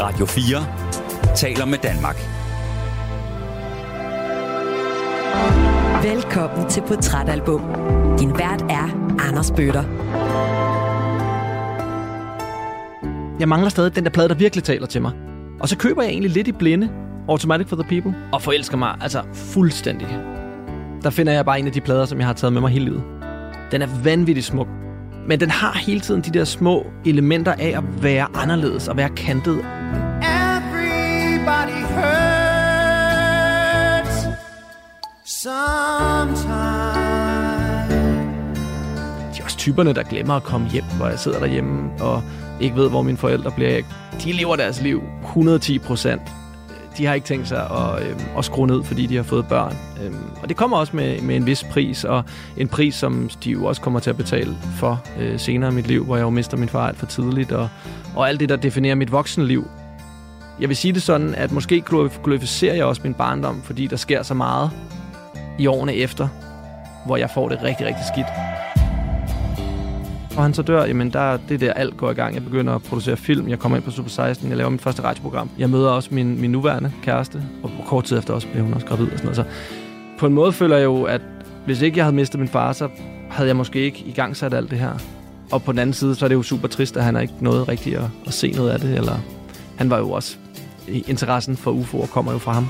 Radio 4 taler med Danmark. Velkommen til Portrætalbum. Din vært er Anders Bøtter. Jeg mangler stadig den der plade, der virkelig taler til mig. Og så køber jeg egentlig lidt i blinde Automatic for the People, og forelsker mig altså fuldstændig. Der finder jeg bare en af de plader, som jeg har taget med mig hele livet. Den er vanvittigt smuk, men den har hele tiden de der små elementer af at være anderledes og være kantet. Everybody hurts sometimes. De er også typerne, der glemmer at komme hjem, hvor jeg sidder derhjemme og ikke ved, hvor mine forældre bliver. De lever deres liv 110 procent. De har ikke tænkt sig at, øh, at skrue ned, fordi de har fået børn. Øh, og det kommer også med, med en vis pris, og en pris, som de jo også kommer til at betale for øh, senere i mit liv, hvor jeg jo mister min far alt for tidligt, og, og alt det, der definerer mit voksenliv. Jeg vil sige det sådan, at måske glorificerer jeg også min barndom, fordi der sker så meget i årene efter, hvor jeg får det rigtig, rigtig skidt. Og han så dør, jamen der, det er der alt går i gang. Jeg begynder at producere film, jeg kommer ind på Super 16, jeg laver mit første radioprogram. Jeg møder også min, min nuværende kæreste, og kort tid efter også blev hun også gravid og sådan noget. Så på en måde føler jeg jo, at hvis ikke jeg havde mistet min far, så havde jeg måske ikke i gang sat alt det her. Og på den anden side, så er det jo super trist, at han er ikke noget rigtigt at, at se noget af det. Eller han var jo også interessen for UFO'er kommer jo fra ham.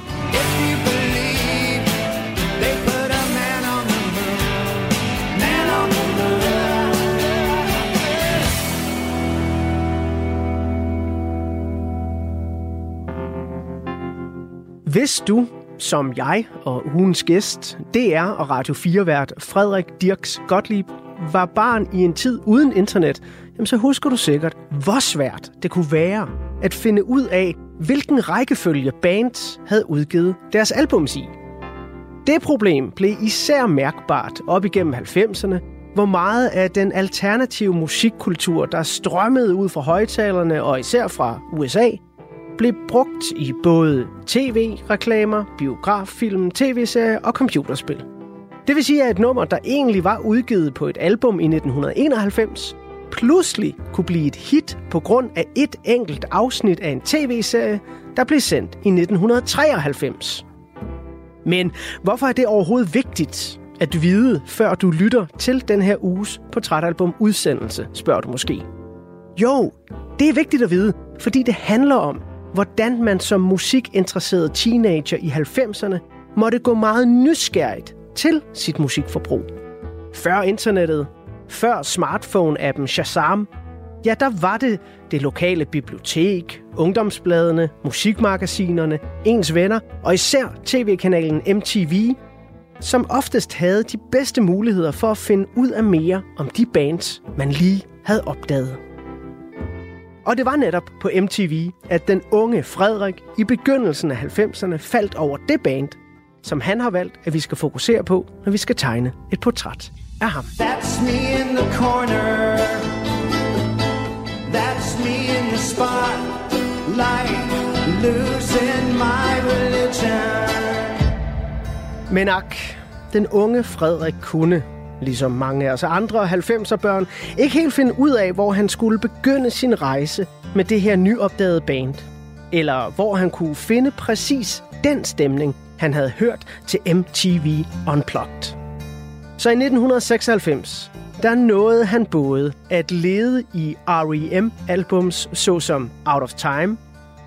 Hvis du, som jeg og ugens gæst, DR og Radio 4-vært Frederik Dirks Gottlieb, var barn i en tid uden internet, jamen så husker du sikkert, hvor svært det kunne være at finde ud af, hvilken rækkefølge bands havde udgivet deres albums i. Det problem blev især mærkbart op igennem 90'erne, hvor meget af den alternative musikkultur, der strømmede ud fra højtalerne og især fra USA, blev brugt i både tv-reklamer, biograffilm, tv-serier og computerspil. Det vil sige, at et nummer, der egentlig var udgivet på et album i 1991, pludselig kunne blive et hit på grund af et enkelt afsnit af en tv-serie, der blev sendt i 1993. Men hvorfor er det overhovedet vigtigt at vide, før du lytter til den her uges portrætalbum udsendelse, spørger du måske. Jo, det er vigtigt at vide, fordi det handler om, hvordan man som musikinteresseret teenager i 90'erne måtte gå meget nysgerrigt til sit musikforbrug. Før internettet, før smartphone-appen Shazam, ja, der var det det lokale bibliotek, ungdomsbladene, musikmagasinerne, ens venner og især tv-kanalen MTV, som oftest havde de bedste muligheder for at finde ud af mere om de bands, man lige havde opdaget. Og det var netop på MTV, at den unge Frederik i begyndelsen af 90'erne faldt over det band, som han har valgt, at vi skal fokusere på, når vi skal tegne et portræt af ham. That's me in the corner. That's me in the spotlight. Losing my religion. Men ak, den unge Frederik kunne, ligesom mange af os andre 90'er børn, ikke helt finde ud af, hvor han skulle begynde sin rejse med det her nyopdagede band. Eller hvor han kunne finde præcis den stemning, han havde hørt til MTV Unplugged. Så i 1996, der nåede han både at lede i R.E.M.-albums såsom Out of Time,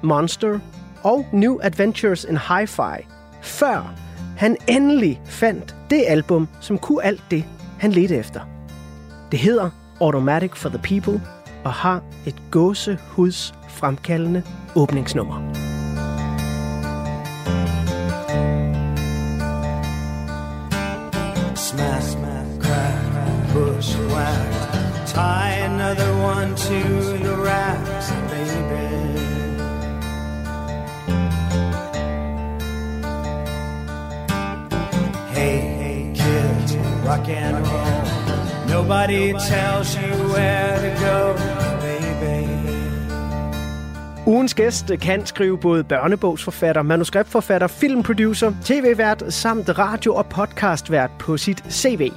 Monster og New Adventures in Hi-Fi, før han endelig fandt det album, som kunne alt det, han ledte efter. Det hedder Automatic for the People og har et gåsehuds fremkaldende åbningsnummer. Whack. Tie another one to the racks, baby. Hey, hey, kids, rock and roll. Nobody tells you where to go, baby. Ugens gæst kan skrive både børnebogsforfatter, manuskriptforfatter, filmproducer, tv-vært samt radio- og podcastvært på sit CV.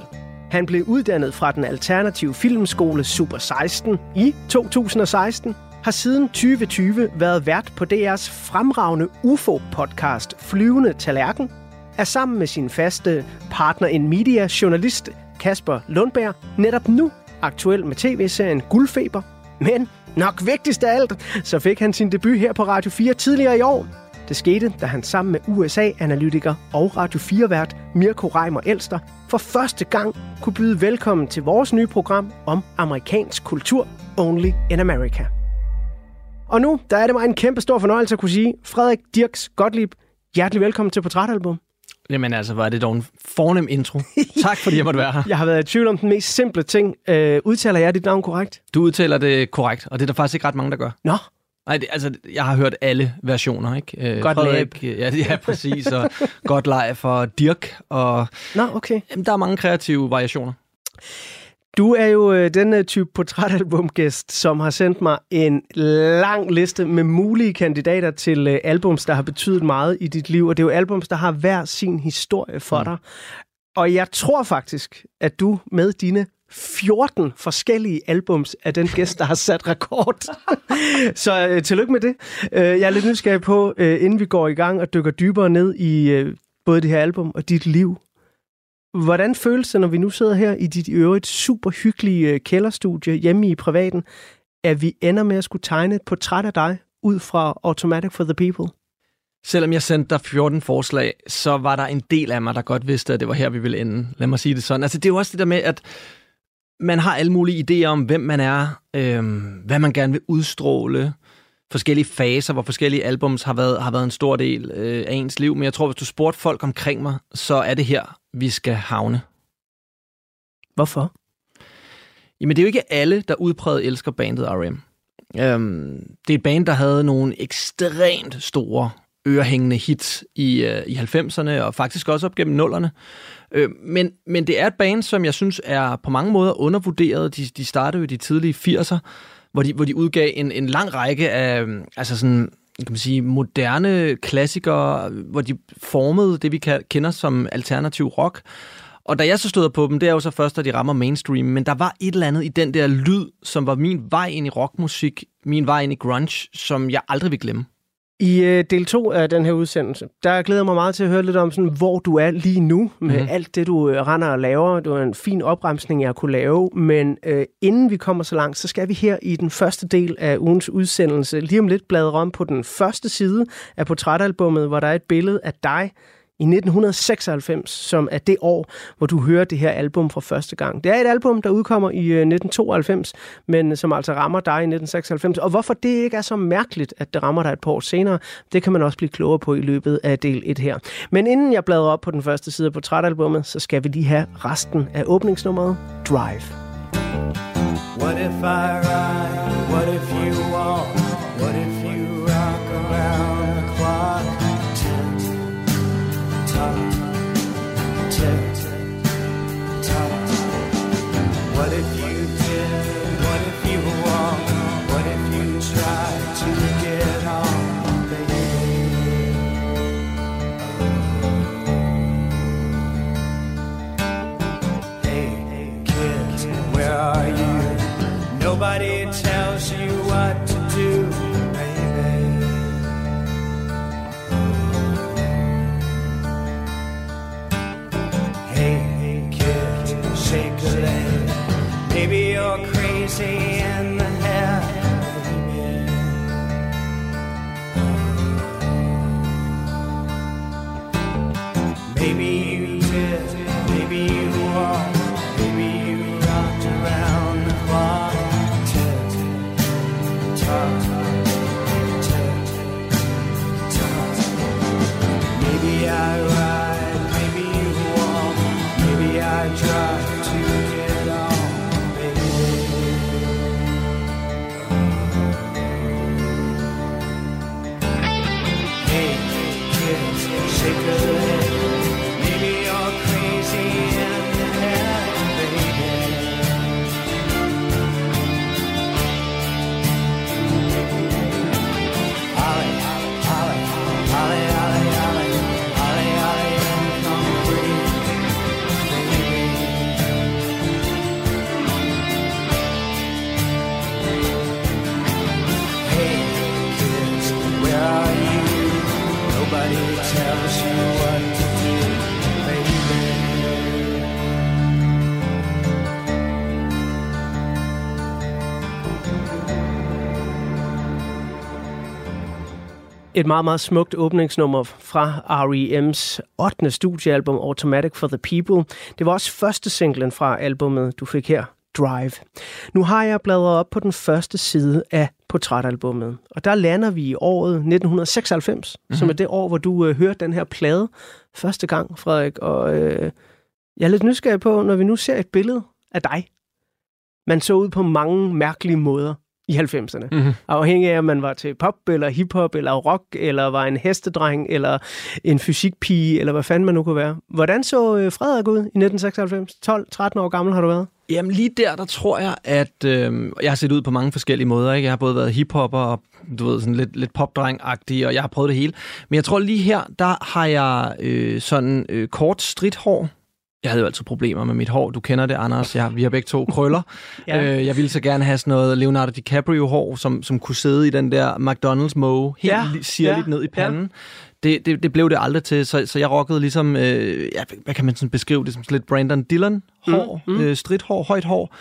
Han blev uddannet fra den alternative filmskole Super 16 i 2016, har siden 2020 været vært på DR's fremragende UFO-podcast Flyvende Tallerken, er sammen med sin faste partner in media, journalist Kasper Lundberg, netop nu aktuel med tv-serien Guldfeber. Men nok vigtigst af alt, så fik han sin debut her på Radio 4 tidligere i år. Det skete, da han sammen med USA-analytiker og Radio 4-vært Mirko Reimer Elster for første gang kunne byde velkommen til vores nye program om amerikansk kultur, Only in America. Og nu, der er det mig en kæmpe stor fornøjelse at kunne sige, Frederik Dirks Gottlieb, hjertelig velkommen til Portrætalbum. Jamen altså, var det dog en fornem intro. Tak fordi jeg måtte være her. Jeg har været i tvivl om den mest simple ting. Øh, udtaler jeg dit navn korrekt? Du udtaler det korrekt, og det er der faktisk ikke ret mange, der gør. Nå, Nej, det, altså, jeg har hørt alle versioner, ikke? Øh, Godt Frederik, ja, ja, præcis, og godt leg for Dirk, og nå okay. jamen, der er mange kreative variationer. Du er jo øh, den øh, type portrætalbumgæst, som har sendt mig en lang liste med mulige kandidater til øh, albums, der har betydet meget i dit liv. Og det er jo albums, der har hver sin historie for mm. dig. Og jeg tror faktisk, at du med dine 14 forskellige albums af den gæst, der har sat rekord. Så øh, tillykke med det. Øh, jeg er lidt nysgerrig på, øh, inden vi går i gang og dykker dybere ned i øh, både det her album og dit liv. Hvordan føles det, når vi nu sidder her i dit øvrigt super hyggelige øh, kælderstudie hjemme i privaten, at vi ender med at skulle tegne et portræt af dig ud fra Automatic for the People? Selvom jeg sendte dig 14 forslag, så var der en del af mig, der godt vidste, at det var her, vi ville ende. Lad mig sige det sådan. Altså, det er jo også det der med, at man har alle mulige idéer om, hvem man er, øhm, hvad man gerne vil udstråle, forskellige faser, hvor forskellige albums har været, har været en stor del øh, af ens liv. Men jeg tror, hvis du spurgte folk omkring mig, så er det her, vi skal havne. Hvorfor? Jamen, det er jo ikke alle, der udpræget elsker bandet R.M. Øhm, det er et band, der havde nogle ekstremt store ørehængende hits i, øh, i 90'erne, og faktisk også op gennem nullerne. Øh, men, men det er et band, som jeg synes er på mange måder undervurderet. De, de startede jo i de tidlige 80'er, hvor de, hvor de udgav en, en lang række af øh, altså sådan, kan man sige, moderne klassikere, hvor de formede det, vi kan, kender som alternativ rock. Og da jeg så stod på dem, det er jo så først, at de rammer mainstream, men der var et eller andet i den der lyd, som var min vej ind i rockmusik, min vej ind i grunge, som jeg aldrig vil glemme. I øh, del 2 af den her udsendelse, der glæder jeg mig meget til at høre lidt om, sådan, hvor du er lige nu med Mhm. alt det, du øh, render og laver. Det var en fin opremsning, jeg kunne lave. Men øh, inden vi kommer så langt, så skal vi her i den første del af ugens udsendelse lige om lidt bladre om på den første side af portrætalbummet, hvor der er et billede af dig i 1996, som er det år, hvor du hører det her album for første gang. Det er et album, der udkommer i øh, 1992, men øh, som altså rammer dig i 1996. Og hvorfor det ikke er så mærkeligt, at det rammer dig et par år senere, det kan man også blive klogere på i løbet af del 1 her. Men inden jeg bladrer op på den første side af portrætalbummet, så skal vi lige have resten af åbningsnummeret Drive. What if I ride? are you? Nobody tells you what Et meget, meget smukt åbningsnummer fra R.E.M.'s 8. studiealbum Automatic for the People. Det var også første singlen fra albumet, du fik her, Drive. Nu har jeg bladret op på den første side af portrætalbummet, og der lander vi i året 1996, mm-hmm. som er det år, hvor du øh, hørte den her plade første gang, Frederik. Og øh, jeg er lidt nysgerrig på, når vi nu ser et billede af dig. Man så ud på mange mærkelige måder i 90'erne. Mhm. Afhængig af, om man var til pop, eller hiphop, eller rock, eller var en hestedreng, eller en fysikpige, eller hvad fanden man nu kunne være. Hvordan så øh, Frederik ud i 1996? 12-13 år gammel har du været? Jamen lige der, der tror jeg, at øh, jeg har set ud på mange forskellige måder. Ikke? Jeg har både været hiphopper og du ved, sådan lidt, lidt popdreng-agtig, og jeg har prøvet det hele. Men jeg tror lige her, der har jeg øh, sådan øh, kort stridthår. Jeg havde jo altid problemer med mit hår. Du kender det, Anders. Jeg, vi har begge to krøller. Ja. øh, jeg ville så gerne have sådan noget Leonardo DiCaprio-hår, som, som kunne sidde i den der McDonald's-måge, helt Ja, sirligt ja, ned i panden. Ja. Det, det, det blev det aldrig til, så, så jeg rockede ligesom, øh, ja, hvad kan man sådan beskrive det som lidt Brandon Dillon-hår, mm, mm. Øh, stridthår, højt hår.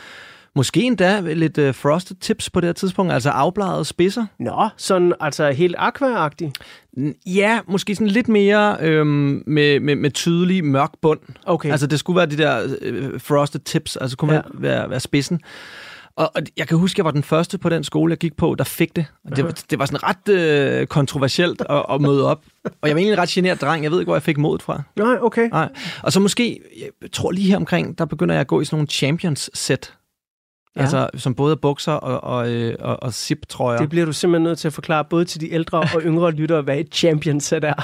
Måske endda lidt øh, frosted tips på det her tidspunkt, altså afbladede spidser. Nå, sådan altså helt. N- Ja, måske sådan lidt mere øhm, med, med, med tydelig mørk bund. Okay. Altså det skulle være de der øh, frosted tips, altså kunne man Ja. ja. være, være spidsen. Og, og jeg kan huske, jeg var den første på den skole, jeg gik på, der fik det. Og det, var- det var sådan ret øh, kontroversielt at, at møde op. Og jeg var egentlig en ret generet dreng. Jeg ved ikke, hvor jeg fik modet fra. Nej, okay. Nej. Og så måske, jeg tror lige her omkring, der begynder jeg at gå i sådan nogle champions-sæt. Ja. Altså, som både er bukser og, og, øh, og, og zip-trøjer. Det bliver du simpelthen nødt til at forklare både til de ældre og yngre lyttere, hvad et champion-set er.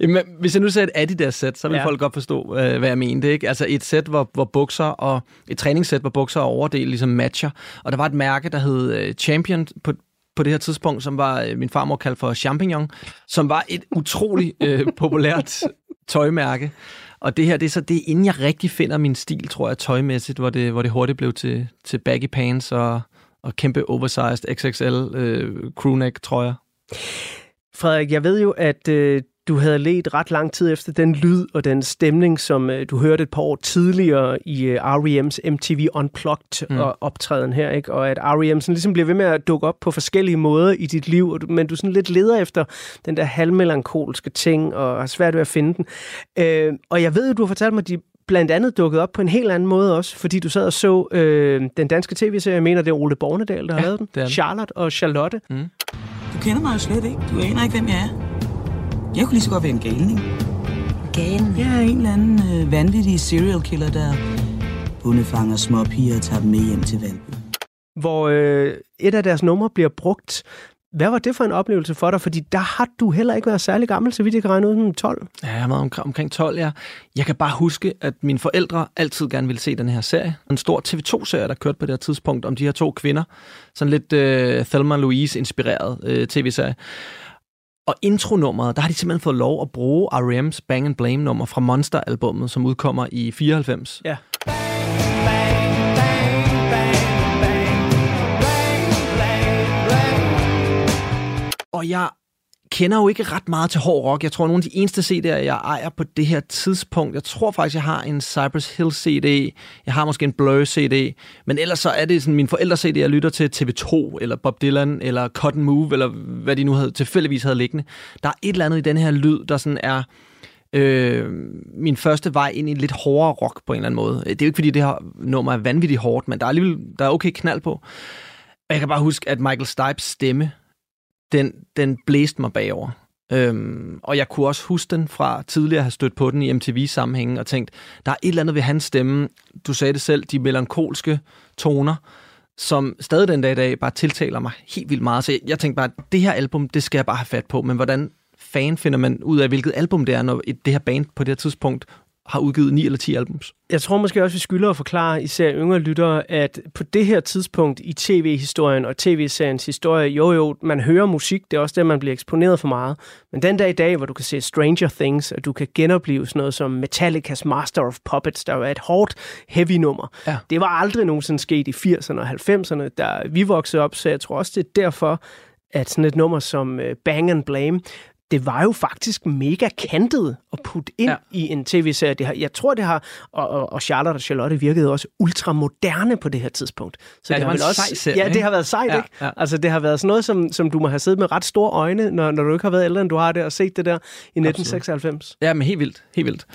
Jamen, hvis jeg nu sagde et Adidas-sæt, så vil ja. folk godt forstå, øh, hvad jeg mente. Ikke? Altså et sæt, hvor, hvor bukser og et træningssæt, hvor bukser og overdel ligesom matcher. Og der var et mærke, der hed øh, Champion på, på det her tidspunkt, som var øh, min farmor kaldte for Champignon, som var et utroligt øh, populært tøjmærke. Og det her, det er så det, er inden jeg rigtig finder min stil, tror jeg, tøjmæssigt, hvor det, hvor det hurtigt blev til, til baggy pants og, og kæmpe oversized XXL øh, crewneck trøjer. Frederik, jeg ved jo, at øh, du havde let ret lang tid efter den lyd og den stemning, som øh, du hørte et par år tidligere i øh, R.E.M.'s MTV Unplugged mm. Mm. og optræden her, ikke? og at R.E.M. sådan ligesom bliver ved med at dukke op på forskellige måder i dit liv, og du, men du sådan lidt leder efter den der halvmelankolske ting, og har svært ved at finde den. Øh, og jeg ved jo, du har fortalt mig, at de blandt andet dukket op på en helt anden måde også, fordi du sad og så øh, den danske tv-serie, jeg mener, det er Ole Bornedal, der har Ja, lavet den. den. Charlotte og Charlotte. Du kender mig jo slet ikke. Du aner ikke, hvem jeg er. Jeg kunne lige så godt være en galning. Gaden. Jeg er en eller anden øh, vanvittig serial killer, der bundefanger småpiger og tager dem med hjem til Valby. hvor øh, et af deres numre bliver brugt. Hvad var det for en oplevelse for dig? Fordi der har du heller ikke været særlig gammel, så vidt jeg kan regne ud, som 12. Ja, jeg været omkring, omkring 12, ja. Jeg kan bare huske, at mine forældre altid gerne ville se den her serie. En stor TV2-serie, der kørte på det her tidspunkt, om de her to kvinder. Sådan lidt øh, Thelma Louise-inspireret øh, tv-serie. Og intronummeret, der har de simpelthen fået lov at bruge R.E.M.'s Bang and Blame-nummer fra Monster-albummet, som udkommer i 94. Ja. Og jeg kender jo ikke ret meget til hård rock. Jeg tror, nogle af de eneste CD'er, jeg ejer på det her tidspunkt, jeg tror faktisk, jeg har en Cypress Hill CD, jeg har måske en Blur CD, men ellers så er det sådan min forældre CD, jeg lytter til TV2, eller Bob Dylan, eller Cotton Move, eller hvad de nu havde, tilfældigvis havde liggende. Der er et eller andet i den her lyd, der sådan er øh, min første vej ind i lidt hårdere rock på en eller anden måde. Det er jo ikke, fordi det her nummer er vanvittigt hårdt, men der er alligevel der er okay knald på. Og jeg kan bare huske, at Michael Stipes stemme, den, den blæste mig bagover. Øhm, og jeg kunne også huske den fra tidligere at have stødt på den i MTV-sammenhængen og tænkt, der er et eller andet ved hans stemme, du sagde det selv, de melankolske toner, som stadig den dag i dag bare tiltaler mig helt vildt meget. Så jeg, jeg tænkte bare, at det her album, det skal jeg bare have fat på, men hvordan fan finder man ud af, hvilket album det er, når et, det her band på det her tidspunkt har udgivet 9 eller 10 albums? Jeg tror måske også, vi skylder at forklare især yngre lyttere, at på det her tidspunkt i tv-historien og tv-seriens historie, jo jo, man hører musik, det er også det, man bliver eksponeret for meget. Men den dag i dag, hvor du kan se Stranger Things, og du kan genopleve sådan noget som Metallica's Master of Puppets, der var et hårdt heavy nummer. Ja. Det var aldrig nogensinde sket i 80'erne og 90'erne, da vi voksede op, så jeg tror også, det er derfor, at sådan et nummer som øh, Bang and Blame, det var jo faktisk mega kantet at putte ind Ja. i en tv-serie. Det har, jeg tror, det har, og, og, og Charlotte og Charlotte virkede også ultramoderne på det her tidspunkt. Så Ja, det har var en sej serie, Ja, det har været sejt, Ja, ikke? ja. Altså, det har været sådan noget, som, som du må have siddet med ret store øjne, når, når du ikke har været ældre, end du har det, og set det der i 1996. Ja, men helt vildt. Helt vildt.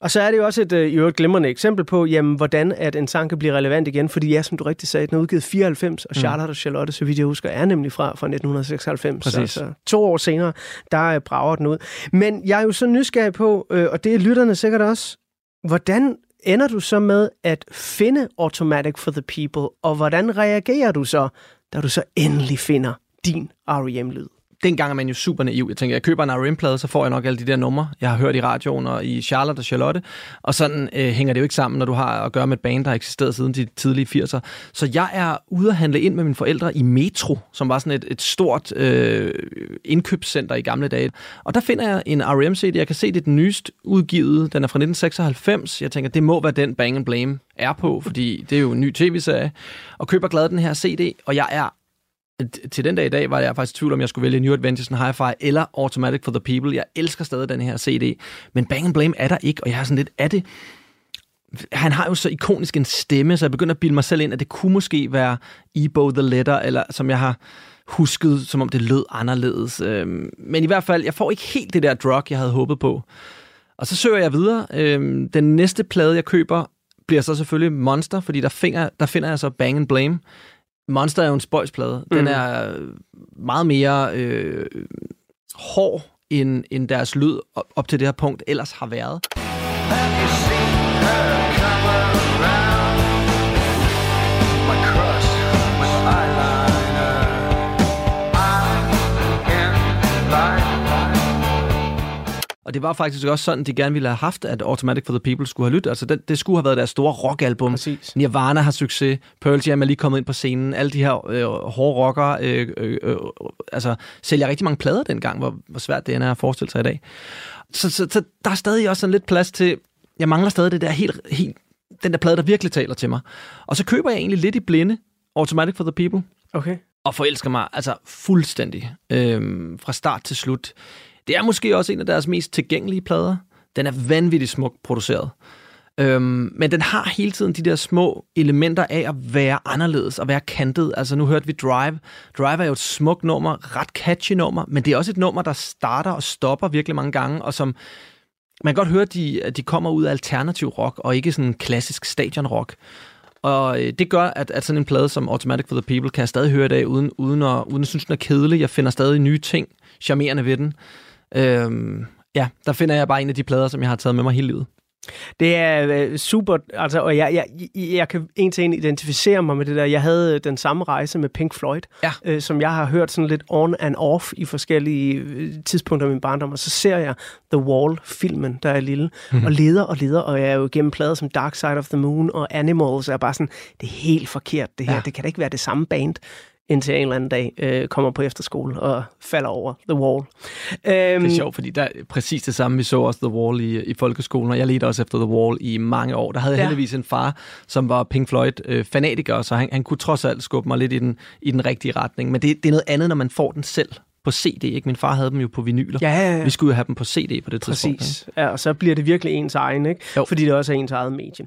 Og så er det jo også et øh, i øvrigt glimrende eksempel på, jamen, hvordan at en sang kan blive relevant igen. Fordi ja, som du rigtig sagde, den er udgivet 94, og Charlotte og Charlotte, så vidt jeg husker, er nemlig fra, fra 1996. Præcis. Så, så to år senere, der øh, brager den ud. Men jeg er jo så nysgerrig på, øh, og det er lytterne sikkert også, hvordan ender du så med at finde Automatic for the People, og hvordan reagerer du så, da du så endelig finder din R.E.M.-lyd? Dengang er man jo super naiv. Jeg tænker, jeg køber en RM-plade, så får jeg nok alle de der numre, jeg har hørt i radioen og i Charlotte og Charlotte. Og sådan øh, hænger det jo ikke sammen, når du har at gøre med et band, der har eksisteret siden de tidlige 80'er. Så jeg er ude at handle ind med mine forældre i Metro, som var sådan et, et stort øh, indkøbscenter i gamle dage. Og der finder jeg en RM-CD. Jeg kan se, det er den nyest udgivet. Den er fra 1996. Jeg tænker, det må være den Bang Blame er på, fordi det er jo en ny tv-serie. Og køber glad den her CD, og jeg er til den dag i dag var jeg faktisk i tvivl om, jeg skulle vælge New Adventures and Hi-Fi eller Automatic for the People. Jeg elsker stadig den her CD, men Bang and Blame er der ikke, og jeg er sådan lidt, af det... Han har jo så ikonisk en stemme, så jeg begynder at bilde mig selv ind, at det kunne måske være Ebo the Letter, eller som jeg har husket, som om det lød anderledes. Øhm, men i hvert fald, jeg får ikke helt det der drug, jeg havde håbet på. Og så søger jeg videre. Øhm, den næste plade, jeg køber, bliver så selvfølgelig Monster, fordi der, finger, der finder jeg så Bang and Blame. Monster er jo en spøjsplade. Den Mhm. er meget mere øh, hård, end, end deres lyd op, op til det her punkt ellers har været. Og det var faktisk også sådan, de gerne ville have haft, at Automatic for the People skulle have lyttet. Altså, det, det skulle have været deres store rockalbum. Præcis. Nirvana har succes. Pearl Jam er lige kommet ind på scenen. Alle de her øh, hårde rockere øh, øh, øh, altså, sælger rigtig mange plader dengang, hvor, hvor svært det er at forestille sig i dag. Så, så, så der er stadig også sådan lidt plads til... Jeg mangler stadig det der helt, helt, den der plade, der virkelig taler til mig. Og så køber jeg egentlig lidt i blinde Automatic for the People Okay. og forelsker mig altså fuldstændig øhm, fra start til slut. Det er måske også en af deres mest tilgængelige plader. Den er vanvittigt smukt produceret. Øhm, men den har hele tiden de der små elementer af at være anderledes og være kantet. Altså nu hørte vi Drive. Drive er jo et smukt nummer, ret catchy nummer, men det er også et nummer, der starter og stopper virkelig mange gange, og som man kan godt høre, at de, at de kommer ud af alternativ rock, og ikke sådan klassisk stadion rock. Og øh, det gør, at, at sådan en plade som Automatic for the People kan jeg stadig høre i dag, uden, uden, at, uden at synes, den er kedelig. Jeg finder stadig nye ting, charmerende ved den. Øhm, ja, der finder jeg bare en af de plader, som jeg har taget med mig hele livet. Det er øh, super, altså, og jeg, jeg, jeg, kan en til en identificere mig med det der. Jeg havde øh, den samme rejse med Pink Floyd, Ja. øh, som jeg har hørt sådan lidt on and off i forskellige øh, tidspunkter af min barndom, og så ser jeg The Wall-filmen, der er lille, mm-hmm. og leder og leder, og jeg er jo gennem plader som Dark Side of the Moon og Animals, og jeg er bare sådan, det er helt forkert det her, ja. det kan da ikke være det samme band, indtil jeg en eller anden dag øh, kommer på efterskole og falder over The Wall. Øhm, Det er sjovt, fordi der er præcis det samme. Vi så også The Wall i, i folkeskolen, og jeg ledte også efter The Wall i mange år. Der havde jeg Ja. heldigvis en far, som var Pink Floyd-fanatiker, så han, han kunne trods alt skubbe mig lidt i den, i den rigtige retning. Men det, det er noget andet, når man får den selv på CD. Ikke? Min far havde dem jo på vinyler. Ja, ja, ja. Vi skulle jo have dem på CD på det tidspunkt. Præcis. Ja, og så bliver det virkelig ens egen, ikke? Jo. Fordi det også er ens eget medie.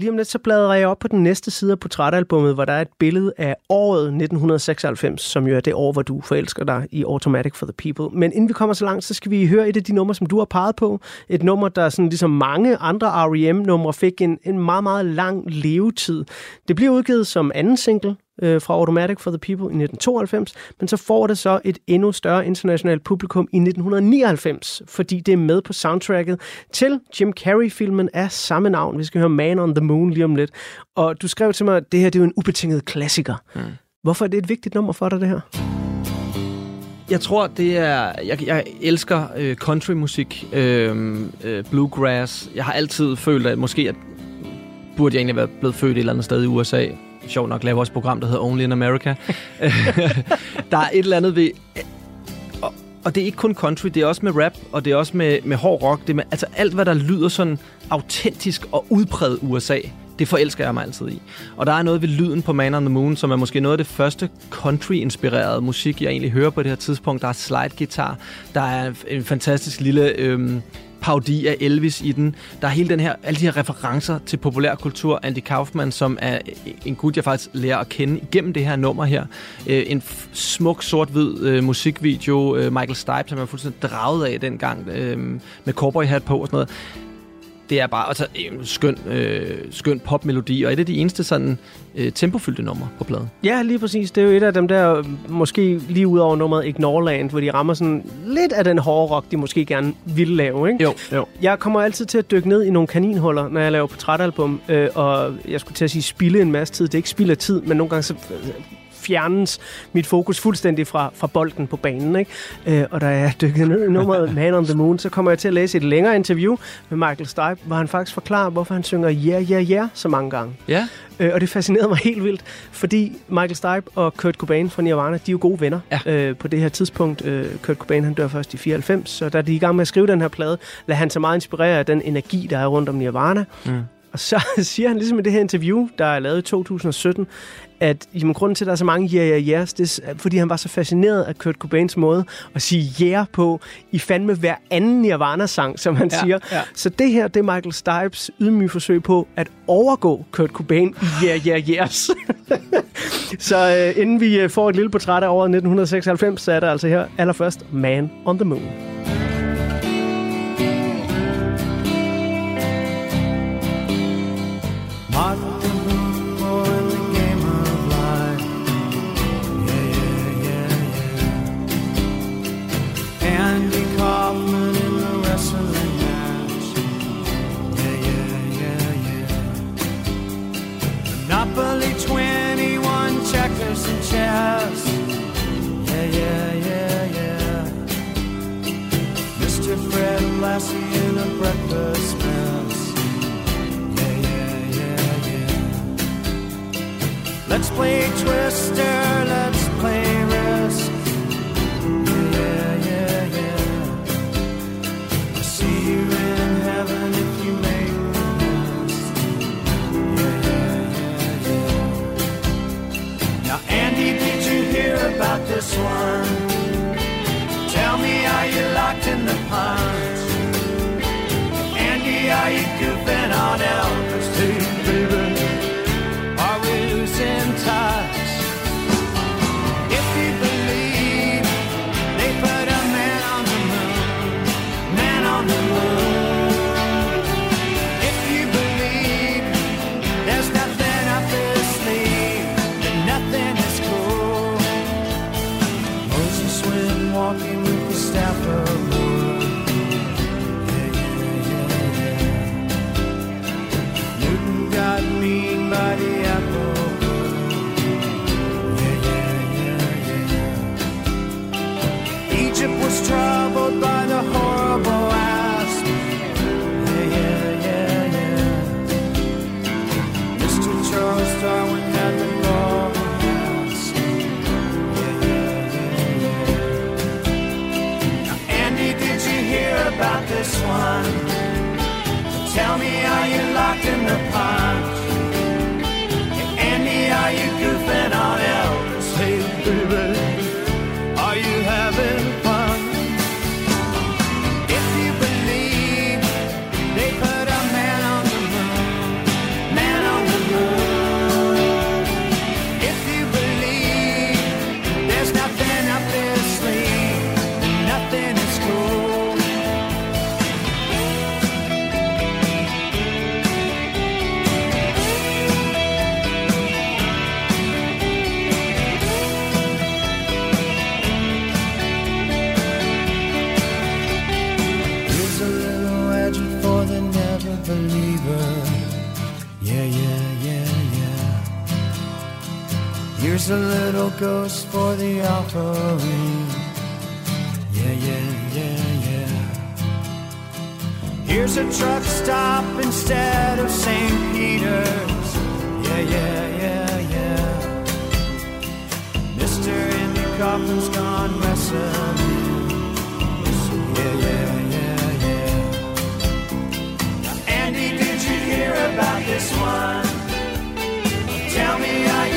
Lige om lidt så bladrer jeg op på den næste side af portrætalbummet, hvor der er et billede af året 1996, som jo er det år, hvor du forelsker dig i Automatic for the People. Men inden vi kommer så langt, så skal vi høre et af de numre, som du har peget på. Et nummer, der sådan ligesom mange andre R.E.M.-numre fik en, en meget, meget lang levetid. Det bliver udgivet som anden single øh, fra Automatic for the People i 1992, men så får det så et endnu større internationalt publikum i 1999, fordi det er med på soundtracket til Jim Carrey-filmen af samme navn. Vi skal høre Man on the Moon lige om lidt. Og du skrev til mig, at det her det er jo en ubetinget klassiker. Mm. Hvorfor er det et vigtigt nummer for dig, det her? Jeg tror, det er... Jeg, jeg elsker øh, countrymusik, øh, øh, bluegrass. Jeg har altid følt, at måske at, burde jeg egentlig være blevet født et eller andet sted i USA. Sjovt nok laver også et program, der hedder Only in America. der er et eller andet ved... Og, og det er ikke kun country, det er også med rap, og det er også med, med hård rock. Det er med, altså alt, hvad der lyder sådan autentisk og udpræget USA, det forelsker jeg mig altid i. Og der er noget ved lyden på Man on the Moon, som er måske noget af det første country-inspirerede musik, jeg egentlig hører på det her tidspunkt. Der er slide-guitar, der er en fantastisk lille... Øh, parodi af Elvis i den. Der er hele den her, alle de her referencer til populærkultur. Andy Kaufman, som er en gut, jeg faktisk lærer at kende igennem det her nummer her. Øh, en f- smuk sort-hvid øh, musikvideo. Øh, Michael Stipe, som jeg er fuldstændig draget af dengang, øh, med cowboy hat på og sådan noget det er bare altså, en skøn, øh, skøn popmelodi, og et af de eneste sådan øh, tempofyldte numre på pladen. Ja, lige præcis. Det er jo et af dem der, måske lige ud over nummeret Ignoreland, hvor de rammer sådan lidt af den hårde rock, de måske gerne ville lave, ikke? Jo, jo. Jeg kommer altid til at dykke ned i nogle kaninhuller, når jeg laver portrætalbum, øh, og jeg skulle til at sige spille en masse tid. Det er ikke spild af tid, men nogle gange så fjernes mit fokus fuldstændig fra, fra bolden på banen. Ikke? Øh, og da jeg dykkede ned i nummeret Man on the Moon, så kommer jeg til at læse et længere interview med Michael Stipe, hvor han faktisk forklarer, hvorfor han synger Yeah, Yeah, Yeah så mange gange. Ja. Øh, og det fascinerede mig helt vildt, fordi Michael Stipe og Kurt Cobain fra Nirvana, de er jo gode venner Ja. øh, på det her tidspunkt. Øh, Kurt Cobain han dør først i 94, så da de er i gang med at skrive den her plade, lader han sig meget inspirere af den energi, der er rundt om Nirvana. Mm. Og så siger han ligesom i det her interview, der er lavet i 2017, at jamen, grunden til, at der er så mange yeah, yeah, yeahs, det er, fordi han var så fascineret af Kurt Cobains måde at sige yeah på i fandme hver anden Nirvana-sang, som han Ja, siger. ja. Så det her, det er Michael Stipes ydmyge forsøg på at overgå Kurt Cobain i yeah, yeah, yeahs. så øh, inden vi øh, får et lille portræt af året 1996, så er der altså her allerførst Man on the Moon. Mr. Fred Lassie in a mess of the mansion yeah yeah yeah yeah. Napoli twiny one checkers and chess. Yeah yeah yeah yeah. Mr fred lassian a breakfast mess. Let's play Twister, let's play Risk. Yeah, yeah, yeah. I'll see you in heaven if you make the list. Yeah, yeah, yeah, yeah. Now, Andy, did you hear about this one? A little ghost for the offering. Yeah, yeah, yeah, yeah. Here's a truck stop instead of St. Peter's. Yeah, yeah, yeah, yeah. Mr. Andy Kaufman's gone wrestling. Yeah, yeah, yeah, yeah. Now, Andy, did you hear about this one? Tell me I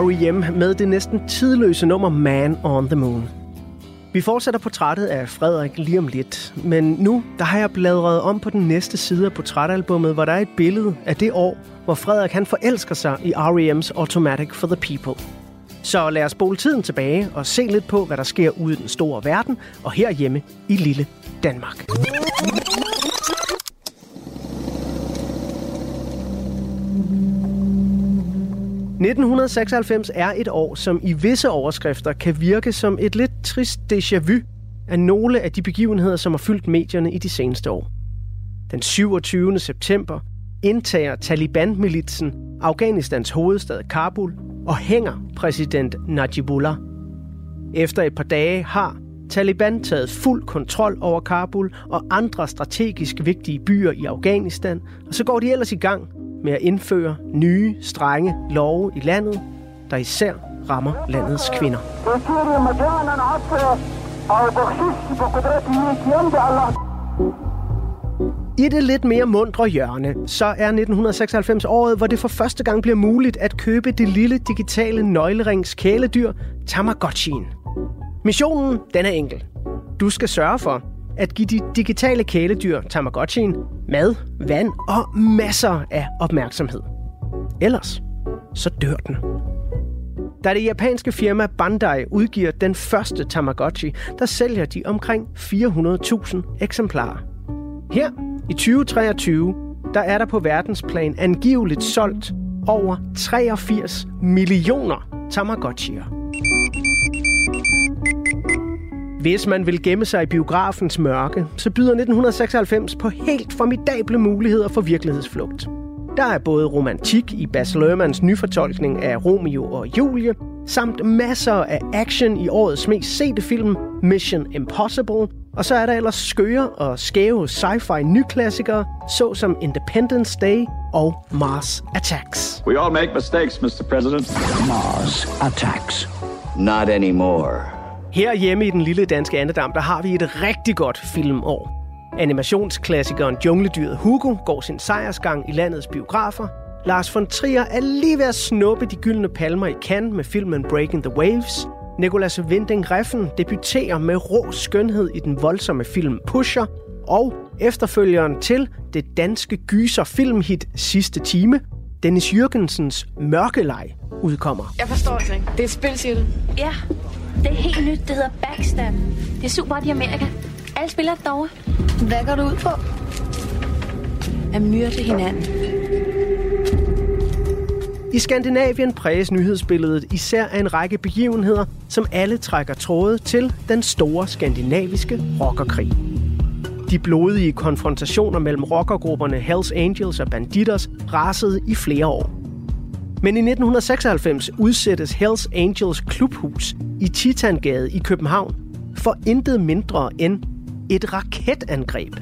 R.E.M. med det næsten tidløse nummer Man on the Moon. Vi fortsætter portrættet af Frederik lige om lidt, men nu der har jeg bladret om på den næste side af portrætalbummet, hvor der er et billede af det år, hvor Frederik han forelsker sig i R.E.M.'s Automatic for the People. Så lad os spole tiden tilbage og se lidt på, hvad der sker ude i den store verden og herhjemme i lille Danmark. 1996 er et år, som i visse overskrifter kan virke som et lidt trist déjà vu af nogle af de begivenheder, som har fyldt medierne i de seneste år. Den 27. september indtager Taliban-militsen Afghanistans hovedstad Kabul og hænger præsident Najibullah. Efter et par dage har Taliban taget fuld kontrol over Kabul og andre strategisk vigtige byer i Afghanistan, og så går de ellers i gang med at indføre nye, strenge love i landet, der især rammer landets kvinder. I det lidt mere mundre hjørne, så er 1996 året, hvor det for første gang bliver muligt at købe det lille digitale nøglerings kæledyr Tamagotchien. Missionen den er enkel. Du skal sørge for, at give de digitale kæledyr Tamagotchien mad, vand og masser af opmærksomhed. Ellers så dør den. Da det japanske firma Bandai udgiver den første Tamagotchi, der sælger de omkring 400.000 eksemplarer. Her i 2023, der er der på verdensplan angiveligt solgt over 83 millioner Tamagotchier. Hvis man vil gemme sig i biografens mørke, så byder 1996 på helt formidable muligheder for virkelighedsflugt. Der er både romantik i Baz Luhrmanns nyfortolkning af Romeo og Julie, samt masser af action i årets mest sete film, Mission Impossible, og så er der ellers skøre og skæve sci-fi nyklassikere, såsom Independence Day og Mars Attacks. We all make mistakes, Mr. President. Mars attacks. Not anymore. Her hjemme i den lille danske andedam, der har vi et rigtig godt filmår. Animationsklassikeren Jungledyret Hugo går sin sejrsgang i landets biografer. Lars von Trier er lige ved at snuppe de gyldne palmer i Cannes med filmen Breaking the Waves. Nicolas Winding Refn debuterer med rå skønhed i den voldsomme film Pusher. Og efterfølgeren til det danske gyser filmhit Sidste Time, Dennis Jørgensens Mørkelej, udkommer. Jeg forstår det ikke. Det er et spil, siger du? Ja, det er helt nyt. Det hedder Backstab. Det er super i Amerika. Alle spiller det derovre. Hvad går du ud på? At myrde hinanden. I Skandinavien præges nyhedsbilledet især af en række begivenheder, som alle trækker tråde til den store skandinaviske rockerkrig. De blodige konfrontationer mellem rockergrupperne Hells Angels og Banditos rasede i flere år. Men i 1996 udsættes Hells Angels klubhus i Titangade i København for intet mindre end et raketangreb.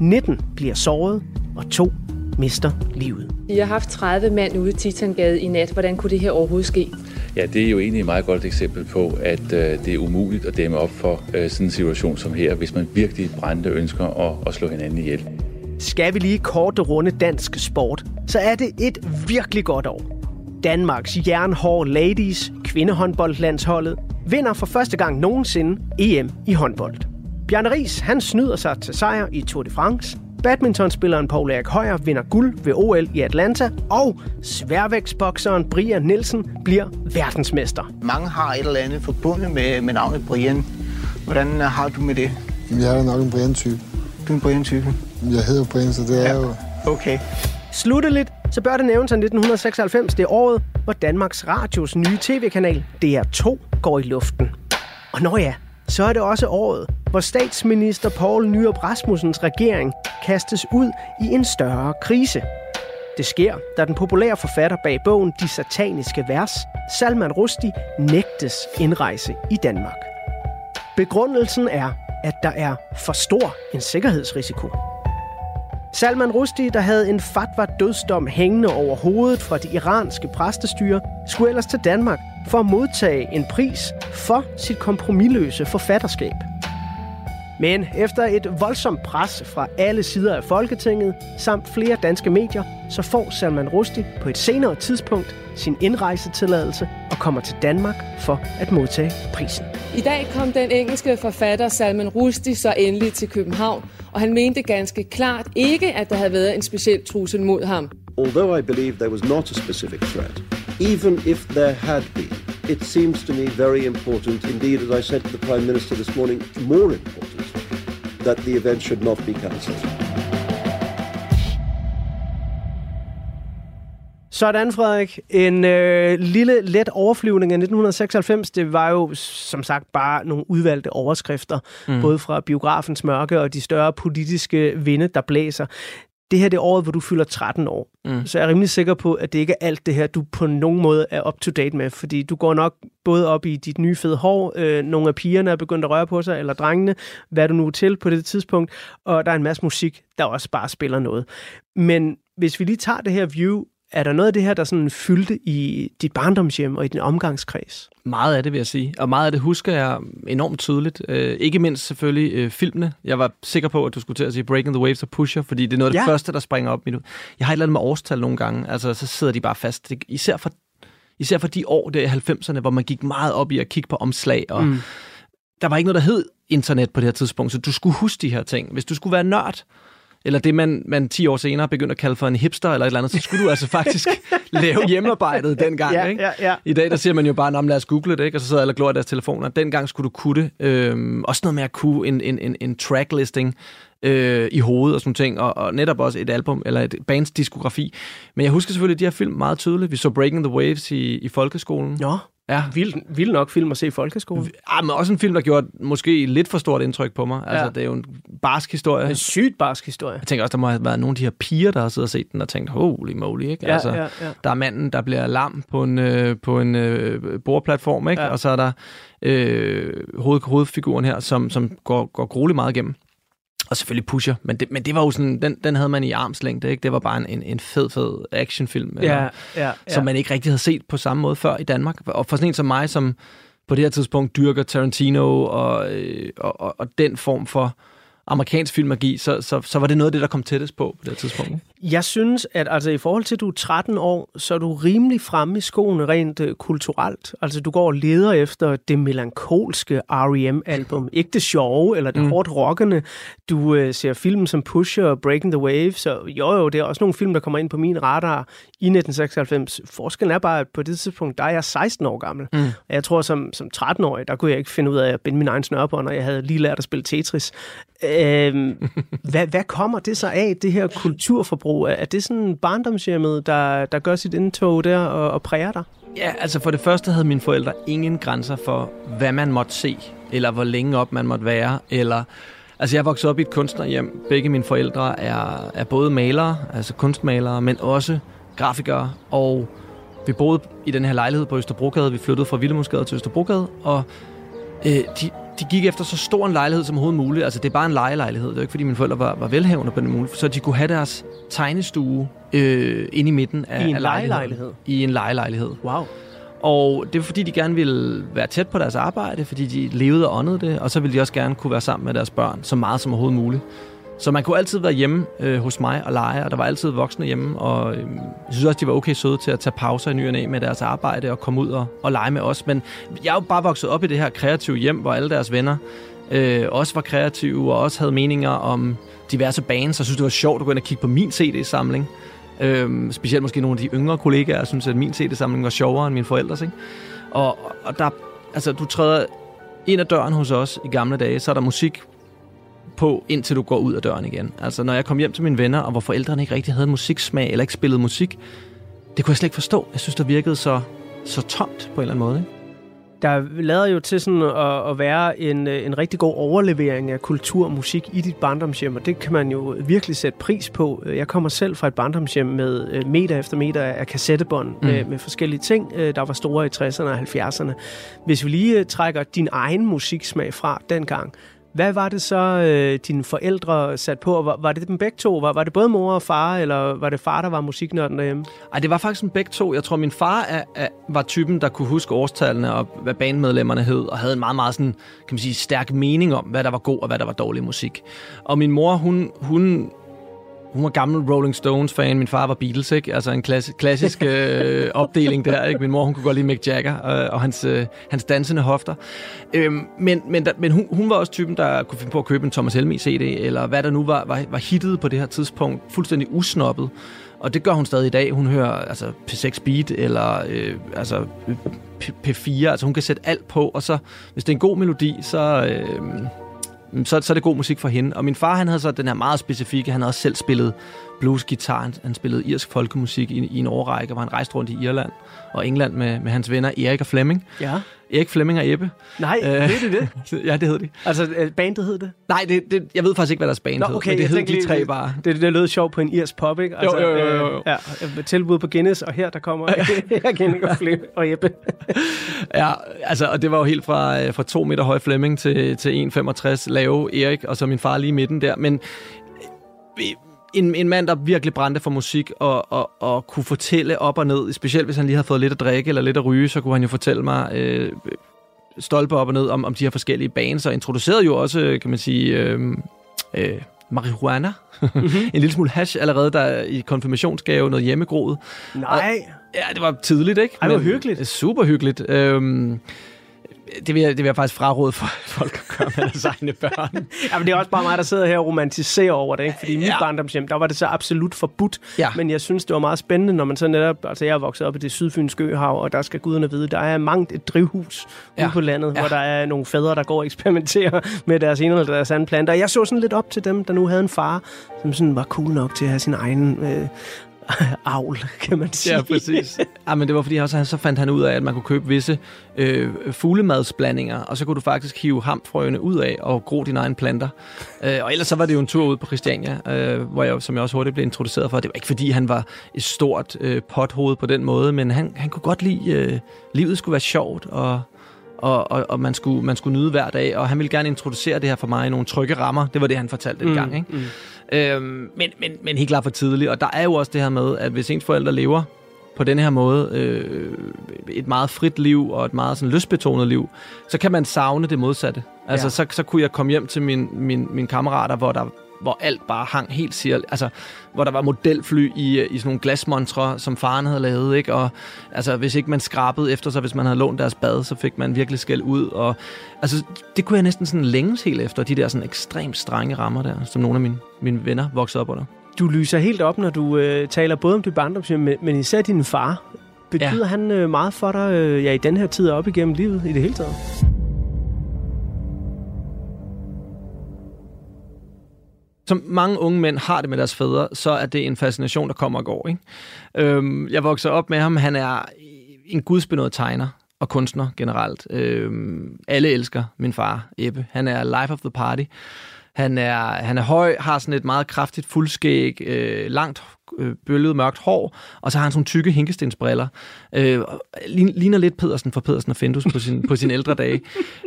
19 bliver såret, og to mister livet. I har haft 30 mand ude i Titangade i nat. Hvordan kunne det her overhovedet ske? Ja, det er jo egentlig et meget godt eksempel på, at øh, det er umuligt at dæmme op for øh, sådan en situation som her, hvis man virkelig brændte ønsker at, at slå hinanden ihjel. Skal vi lige kort runde dansk sport, så er det et virkelig godt år. Danmarks jernhårde ladies, kvindehåndboldlandsholdet, vinder for første gang nogensinde EM i håndbold. Bjarne Ries, han snyder sig til sejr i Tour de France. Badmintonspilleren Paul Erik Højer vinder guld ved OL i Atlanta, og sværvægtsbokseren Brian Nielsen bliver verdensmester. Mange har et eller andet forbundet med, med navnet Brian. Hvordan har du med det? Jeg er nok en Brian-type. Du er en Brian-type? Jeg hedder Brian, så det er ja. jo... Okay. Slutteligt, så bør det nævnes, at 1996 det er året, hvor Danmarks Radios nye tv-kanal DR2 går i luften. Og når ja, så er det også året, hvor statsminister Poul Nyrup Rasmussens regering kastes ud i en større krise. Det sker, da den populære forfatter bag bogen De Sataniske Vers, Salman Rusti, nægtes indrejse i Danmark. Begrundelsen er, at der er for stor en sikkerhedsrisiko. Salman Rushdie, der havde en fatwa dødsdom hængende over hovedet fra det iranske præstestyre, skulle ellers til Danmark for at modtage en pris for sit kompromilløse forfatterskab. Men efter et voldsomt pres fra alle sider af Folketinget, samt flere danske medier, så får Salman Rushdie på et senere tidspunkt sin indrejsetilladelse og kommer til Danmark for at modtage prisen. I dag kom den engelske forfatter Salman Rushdie så endelig til København, og han mente ganske klart ikke, at der havde været en speciel trussel mod ham. Although I believe there was not a specific threat, even if there had been, it seems to me very important, indeed, as I said to the Prime Minister this morning, more important, that the event should not be cancelled. Sådan, Frederik. En øh, lille, let overflyvning af 1996. Det var jo, som sagt, bare nogle udvalgte overskrifter, mm. både fra biografens mørke og de større politiske vinde, der blæser. Det her det er året, hvor du fylder 13 år. Mm. Så jeg er rimelig sikker på, at det ikke er alt det her, du på nogen måde er up-to-date med. Fordi du går nok både op i dit nye fede hår, øh, nogle af pigerne er begyndt at røre på sig, eller drengene, hvad du nu er til på det tidspunkt. Og der er en masse musik, der også bare spiller noget. Men hvis vi lige tager det her view er der noget af det her, der sådan fyldte i dit barndomshjem og i din omgangskreds? Meget af det, vil jeg sige. Og meget af det husker jeg enormt tydeligt. Øh, ikke mindst selvfølgelig øh, filmene. Jeg var sikker på, at du skulle til at sige Breaking the Waves og Pusher, fordi det er noget af det ja. første, der springer op. Jeg har et eller andet med årstal nogle gange. Altså, så sidder de bare fast. Det, især, for, især for de år der i 90'erne, hvor man gik meget op i at kigge på omslag. Og mm. Der var ikke noget, der hed internet på det her tidspunkt, så du skulle huske de her ting. Hvis du skulle være nørd, eller det, man, man 10 år senere begyndte at kalde for en hipster eller et eller andet, så skulle du altså faktisk lave hjemmearbejdet dengang. Ja, ikke? ja, ja. I dag, der siger man jo bare, lad os google det, ikke? og så sidder alle og glor i deres telefoner. Dengang skulle du kunne det. Øhm, også noget med at kunne en, en, en, en tracklisting øh, i hovedet og sådan ting, og, og netop også et album, eller et bands diskografi. Men jeg husker selvfølgelig de her film meget tydeligt. Vi så Breaking the Waves i, i folkeskolen. Ja. Ja. Vild, vild nok film at se i folkeskolen. Ja, men også en film, der gjorde måske lidt for stort indtryk på mig. Altså, det er jo en barsk historie. En sygt barsk historie. Jeg tænker også, der må have været nogle af de her piger, der har siddet og set den og tænkt, holy moly, ikke? Ja, altså, ja, ja. Der er manden, der bliver lam på en, øh, på en øh, bordplatform, ikke? Ja. Og så er der øh, hoved, hovedfiguren her, som, som går, går grueligt meget igennem. Og selvfølgelig Pusher, men det, men det var jo sådan, den, den havde man i armslængde, ikke? Det var bare en, en fed, fed actionfilm, Ja, eller, ja, ja. som man ikke rigtig havde set på samme måde før i Danmark. Og for sådan en som mig, som på det her tidspunkt dyrker Tarantino og, øh, og, og, og den form for amerikansk filmmagi, så, så, så var det noget af det, der kom tættest på på det tidspunkt. ikke? Jeg synes, at altså, i forhold til, at du er 13 år, så er du rimelig fremme i skoene rent uh, kulturelt. Altså, du går og leder efter det melankolske R.E.M.-album. Ikke det sjove eller det mm. hårdt rockende. Du uh, ser film som Pusher og Breaking the Waves. Så jo, jo, det er også nogle film, der kommer ind på min radar i 1996. Forskellen er bare, at på det tidspunkt, der er jeg 16 år gammel. Mm. Og jeg tror, som, som 13-årig, der kunne jeg ikke finde ud af at binde min egen snørbånd, og jeg havde lige lært at spille Tetris øh, hvad, hvad kommer det så af, det her kulturforbrug? Er det sådan barndomshjemmet, der, der gør sit indtog der og, og præger dig? Ja, altså for det første havde mine forældre ingen grænser for, hvad man måtte se, eller hvor længe op man måtte være, eller... Altså jeg voksede op i et kunstnerhjem. Begge mine forældre er, er både malere, altså kunstmalere, men også grafikere, og vi boede i den her lejlighed på Østerbrogade. Vi flyttede fra Villemusgade til Østerbrogade, og øh, de, de gik efter så stor en lejlighed som overhovedet muligt. Altså, det er bare en lejelejlighed. Det er ikke, fordi mine forældre var, var velhavende på den mulighed. Så de kunne have deres tegnestue øh, inde i midten af I en af lejelejlighed? I en lejelejlighed. Wow. Og det var fordi, de gerne ville være tæt på deres arbejde, fordi de levede og åndede det, og så ville de også gerne kunne være sammen med deres børn, så meget som overhovedet muligt. Så man kunne altid være hjemme øh, hos mig og lege, og der var altid voksne hjemme, og øh, jeg synes også, de var okay søde til at tage pauser i ny og næ med deres arbejde og komme ud og, og lege med os. Men jeg er jo bare vokset op i det her kreative hjem, hvor alle deres venner øh, også var kreative og også havde meninger om diverse bands, og synes, det var sjovt at gå ind og kigge på min CD-samling. Øh, specielt måske nogle af de yngre kollegaer synes, at min CD-samling var sjovere end mine forældres. Ikke? Og, og der, altså, du træder ind ad døren hos os i gamle dage, så er der musik på, indtil du går ud af døren igen. Altså, når jeg kom hjem til mine venner, og hvor forældrene ikke rigtig havde musiksmag, eller ikke spillede musik, det kunne jeg slet ikke forstå. Jeg synes, det virkede så, så tomt på en eller anden måde. Ikke? Der lader jo til sådan at, at være en, øh, en rigtig god overlevering af kultur og musik i dit barndomshjem, og det kan man jo virkelig sætte pris på. Jeg kommer selv fra et barndomshjem med øh, meter efter meter af kassettebånd mm. med, med forskellige ting, øh, der var store i 60'erne og 70'erne. Hvis vi lige trækker din egen musiksmag fra dengang, hvad var det så, øh, dine forældre sat på? Var, var det dem begge to? Var, var det både mor og far, eller var det far, der var musiknørden derhjemme? Ej, det var faktisk en begge to. Jeg tror, min far er, er, var typen, der kunne huske årstallene og hvad bandmedlemmerne hed, og havde en meget, meget sådan, kan man sige, stærk mening om, hvad der var god og hvad der var dårlig musik. Og min mor, hun, hun hun var gammel Rolling Stones-fan. Min far var Beatles, ikke? Altså en klass- klassisk øh, opdeling der, ikke? Min mor, hun kunne godt lide Mick Jagger øh, og hans, øh, hans dansende hofter. Øhm, men men, da, men hun, hun var også typen, der kunne finde på at købe en Thomas Helmi CD, eller hvad der nu var, var, var hittet på det her tidspunkt. Fuldstændig usnoppet. Og det gør hun stadig i dag. Hun hører altså P6 Beat eller øh, altså P- P4. Altså hun kan sætte alt på, og så hvis det er en god melodi, så... Øh, så, så er det god musik for hende. Og min far, han havde så den her meget specifikke, han havde også selv spillet bluesgitar, han, han spillede irsk folkemusik i, i en årrække, hvor han rejste rundt i Irland og England med, med hans venner Erik og Flemming. Ja. Erik Flemming og Ebbe. Nej, øh, ved det det? ja, det hed de. Altså, øh, bandet hed det? Nej, det, det, jeg ved faktisk ikke, hvad deres band Nå, hed, okay, men det hed de tre det- bare. Det, det lød sjovt på en irsk pop, ikke? Altså, Jo, jo, jo, jo, jo. Øh, ja, tilbud på Guinness, og her der kommer Erik og Flemming og Ebbe. Ja, altså, og det var jo helt fra, øh, fra to meter høj Flemming til, til 1,65 lave Erik, og så min far lige i midten der. Men øh, en, en mand, der virkelig brændte for musik og, og, og kunne fortælle op og ned, specielt hvis han lige havde fået lidt at drikke eller lidt at ryge, så kunne han jo fortælle mig øh, stolpe op og ned om, om de her forskellige bands, og introducerede jo også, kan man sige, øh, øh, marihuana. Mm-hmm. en lille smule hash allerede der i konfirmationsgave, noget hjemmegroet. Nej. Ja, det var tidligt, ikke? Ej, hvor Men- hyggeligt. Super hyggeligt. Øhm, det, vil jeg, det vil jeg faktisk fraråde for folk at gøre med deres egne børn. Ja, men det er også bare mig, der sidder her og romantiserer over det, ikke? Fordi i mit Ja. barndomshjem, der var det så absolut forbudt. Ja. Men jeg synes, det var meget spændende, når man så netop... Altså, jeg er vokset op i det sydfynske øhav, og der skal guderne vide, der er mangt et drivhus ja. Ude på landet, Ja. hvor der er nogle fædre, der går og eksperimenterer med deres ene eller deres anden planter. Jeg så sådan lidt op til dem, der nu havde en far, som sådan var cool nok til at have sin egen øh, avl, kan man sige. Ja, præcis. Ja, men det var fordi, også, så fandt han ud af, at man kunne købe visse øh, fuglemadsblandinger, og så kunne du faktisk hive hamfrøene ud af og gro dine egne planter. Øh, og ellers så var det jo en tur ud på Christiania, øh, hvor jeg, som jeg også hurtigt blev introduceret for. Det var ikke fordi, han var et stort øh, pothoved på den måde, men han, han kunne godt lide, øh, livet skulle være sjovt, og og, og, og man, skulle, man skulle nyde hver dag, og han ville gerne introducere det her for mig i nogle trygge rammer. Det var det, han fortalte Mm, gang. Ikke? Øhm, men, men, men helt klart for tidligt. Og der er jo også det her med, at hvis ens forældre lever på den her måde, øh, et meget frit liv og et meget sådan lystbetonet liv, så kan man savne det modsatte. Altså, Ja. så, så kunne jeg komme hjem til min, min, mine kammerater, hvor der hvor alt bare hang helt siger, altså, hvor der var modelfly i, i sådan nogle glasmontre, som faren havde lavet, ikke? Og altså, hvis ikke man skrabede efter sig, hvis man havde lånt deres bad, så fik man virkelig skæld ud, og altså, det kunne jeg næsten sådan længes helt efter, de der sådan ekstremt strenge rammer der, som nogle af mine, mine venner voksede op under. Du lyser helt op, når du øh, taler både om dit barndomshjem, men, men især din far. Betyder ja. Han øh, meget for dig øh, ja, i den her tid og op igennem livet i det hele taget? som mange unge mænd har det med deres fædre, så er det en fascination, der kommer og går. Ikke? Øhm, jeg vokser op med ham. Han er en gudsbenået tegner og kunstner generelt. Øhm, alle elsker min far, Ebbe. Han er life of the party. Han er, han er høj, har sådan et meget kraftigt fuldskæg, øh, langt øh, bøllet mørkt hår, og så har han sådan tykke hinkestensbriller. Øh, ligner lidt Pedersen for Pedersen og Findus på sin, på sin ældre dage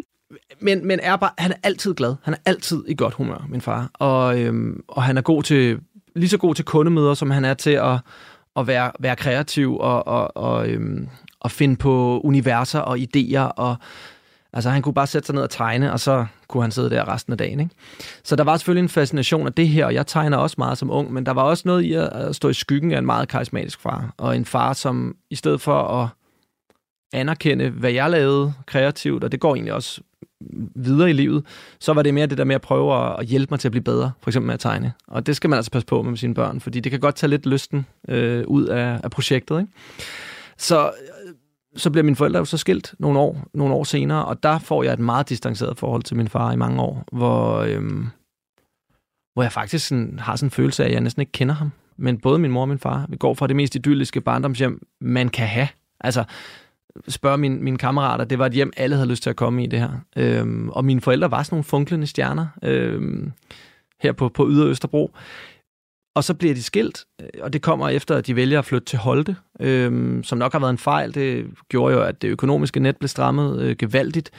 men, men er bare, han er altid glad. Han er altid i godt humør, min far. Og, øhm, og han er god til, lige så god til kundemøder, som han er til at, at være, være kreativ og, og, og, øhm, og finde på universer og idéer. Og, altså, han kunne bare sætte sig ned og tegne, og så kunne han sidde der resten af dagen. Ikke? Så der var selvfølgelig en fascination af det her, og jeg tegner også meget som ung, men der var også noget i at stå i skyggen af en meget karismatisk far. Og en far, som i stedet for at anerkende, hvad jeg lavede kreativt, og det går egentlig også videre i livet, så var det mere det der med at prøve at, hjælpe mig til at blive bedre, for eksempel med at tegne. Og det skal man altså passe på med sine børn, fordi det kan godt tage lidt lysten øh, ud af, af projektet. Ikke? Så, så bliver mine forældre jo så skilt nogle år, nogle år senere, og der får jeg et meget distanceret forhold til min far i mange år, hvor, øhm, hvor jeg faktisk sådan, har sådan en følelse af, at jeg næsten ikke kender ham. Men både min mor og min far, vi går fra det mest idylliske barndomshjem, man kan have. Altså, spørg min, mine kammerater, det var et hjem, alle havde lyst til at komme i det her. Øhm, og mine forældre var sådan nogle funklende stjerner øhm, her på, på Yder Østerbro. Og så bliver de skilt, øh, og det kommer efter, at de vælger at flytte til Holte, øh, som nok har været en fejl. Det gjorde jo, at det økonomiske net blev strammet øh, gevaldigt.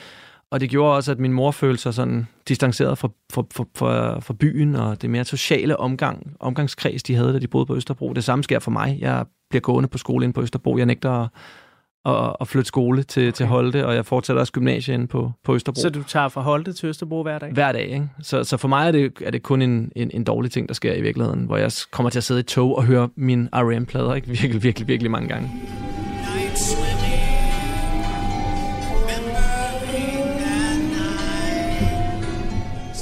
og det gjorde også, at min mor følte sig sådan distanceret fra, fra, fra, fra, fra byen, og det mere sociale omgang, omgangskreds, de havde, da de boede på Østerbro. Det samme sker for mig. Jeg bliver gående på skole inde på Østerbro. Jeg nægter at, at, at flytte skole til, okay. til Holte, og jeg fortsætter også gymnasiet inde på, på Østerbro. Så du tager fra Holte til Østerbro hver dag? Hver dag, ikke? Så, så for mig er det, er det kun en, en, en dårlig ting, der sker i virkeligheden, hvor jeg kommer til at sidde i tog og høre mine R.E.M.-plader, ikke? Virkelig, virkelig, virkelig mange gange.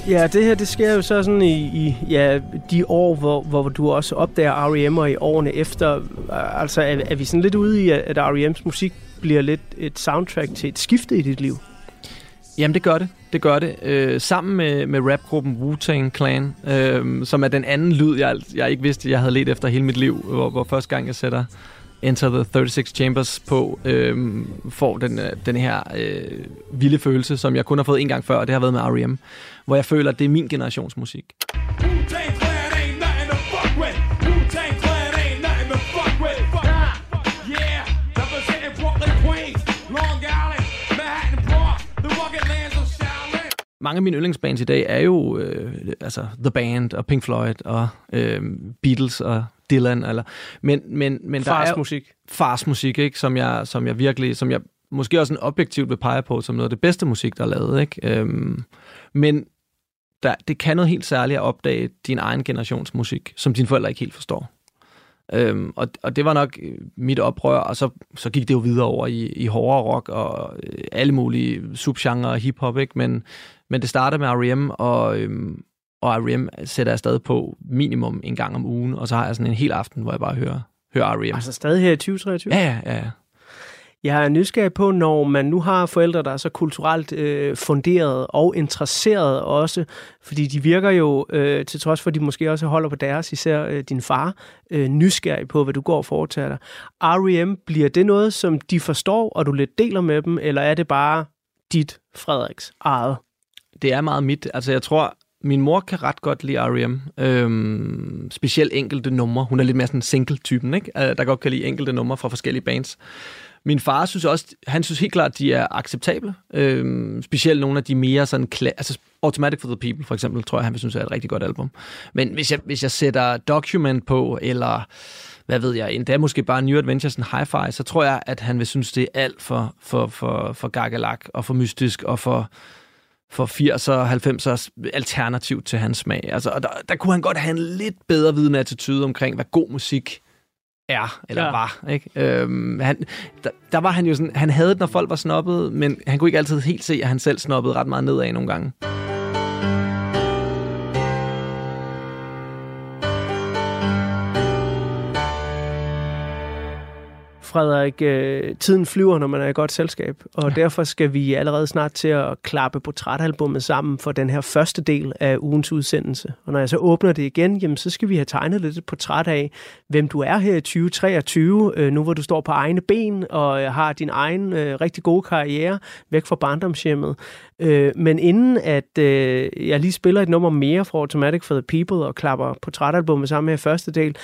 Ja, det her det sker jo så sådan i, i ja, de år, hvor, hvor du også opdager R.E.M. og i årene efter. Øh, altså er, er vi sådan lidt ude i, at R.E.M.'s musik bliver lidt et soundtrack til et skifte i dit liv? Jamen, det gør det. Det gør det. Øh, sammen med, med rapgruppen Wu-Tang Clan, øh, som er den anden lyd, jeg, jeg ikke vidste, jeg havde let efter hele mit liv, hvor, hvor første gang jeg sætter Enter the 36 Chambers på, øh, får den, øh, den her øh, vilde følelse, som jeg kun har fået en gang før, og det har været med R.E.M., hvor jeg føler, at det er min generations musik. Mange af mine yndlingsbands i dag er jo øh, altså The Band og Pink Floyd og øh, Beatles og Dylan eller men men men fars der er musik. Fars musik, ikke, som jeg som jeg virkelig som jeg måske også en objektivt vil pege på som noget af det bedste musik der er lavet, ikke? Øhm, men der, det kan noget helt særligt at opdage din egen generations musik, som dine forældre ikke helt forstår. Øhm, og, og det var nok mit oprør, og så, så gik det jo videre over i, i hårdere rock og øh, alle mulige subgenre og hiphop, ikke? Men, men det startede med R.E.M., og, øhm, og R.E.M. sætter jeg stadig på minimum en gang om ugen, og så har jeg sådan en hel aften, hvor jeg bare hører, hører R.E.M. Altså stadig her i 2023? Ja, ja, ja. Jeg er nysgerrig på, når man nu har forældre, der er så kulturelt øh, funderet og interesseret også, fordi de virker jo, øh, til trods for, at de måske også holder på deres, især øh, din far, øh, nysgerrig på, hvad du går og foretager dig. R.E.M., bliver det noget, som de forstår, og du lidt deler med dem, eller er det bare dit, Frederiks, eget? Det er meget mit. Altså, jeg tror, min mor kan ret godt lide R.E.M. Øhm, specielt enkelte numre. Hun er lidt mere sådan single-typen, ikke? Øh, der godt kan lide enkelte numre fra forskellige bands. Min far synes også, han synes helt klart, at de er acceptable. Øhm, specielt nogle af de mere sådan, kla- altså Automatic for the People for eksempel, tror jeg, han vil synes er et rigtig godt album. Men hvis jeg, hvis jeg sætter Document på, eller hvad ved jeg, endda måske bare New Adventures and Hi-Fi, så tror jeg, at han vil synes, det er alt for, for, for, for gagalak og for mystisk og for, for 80'er og 90'er alternativ til hans smag. Altså, og der, der kunne han godt have en lidt bedre viden attitude omkring, hvad god musik er, eller ja. var. Ikke? Øhm, han, der, der var han jo sådan, han havde det, når folk var snobbet, men han kunne ikke altid helt se, at han selv snobbede ret meget nedad nogle gange. Frederik, øh, tiden flyver, når man er i godt selskab, og ja. derfor skal vi allerede snart til at klappe portrætalbummet sammen for den her første del af ugens udsendelse. Og når jeg så åbner det igen, jamen, så skal vi have tegnet lidt et portræt af, hvem du er her i 2023, øh, nu hvor du står på egne ben og øh, har din egen øh, rigtig gode karriere væk fra barndomshjemmet. Øh, men inden at øh, jeg lige spiller et nummer mere fra Automatic for the People og klapper portrætalbummet sammen her i første del,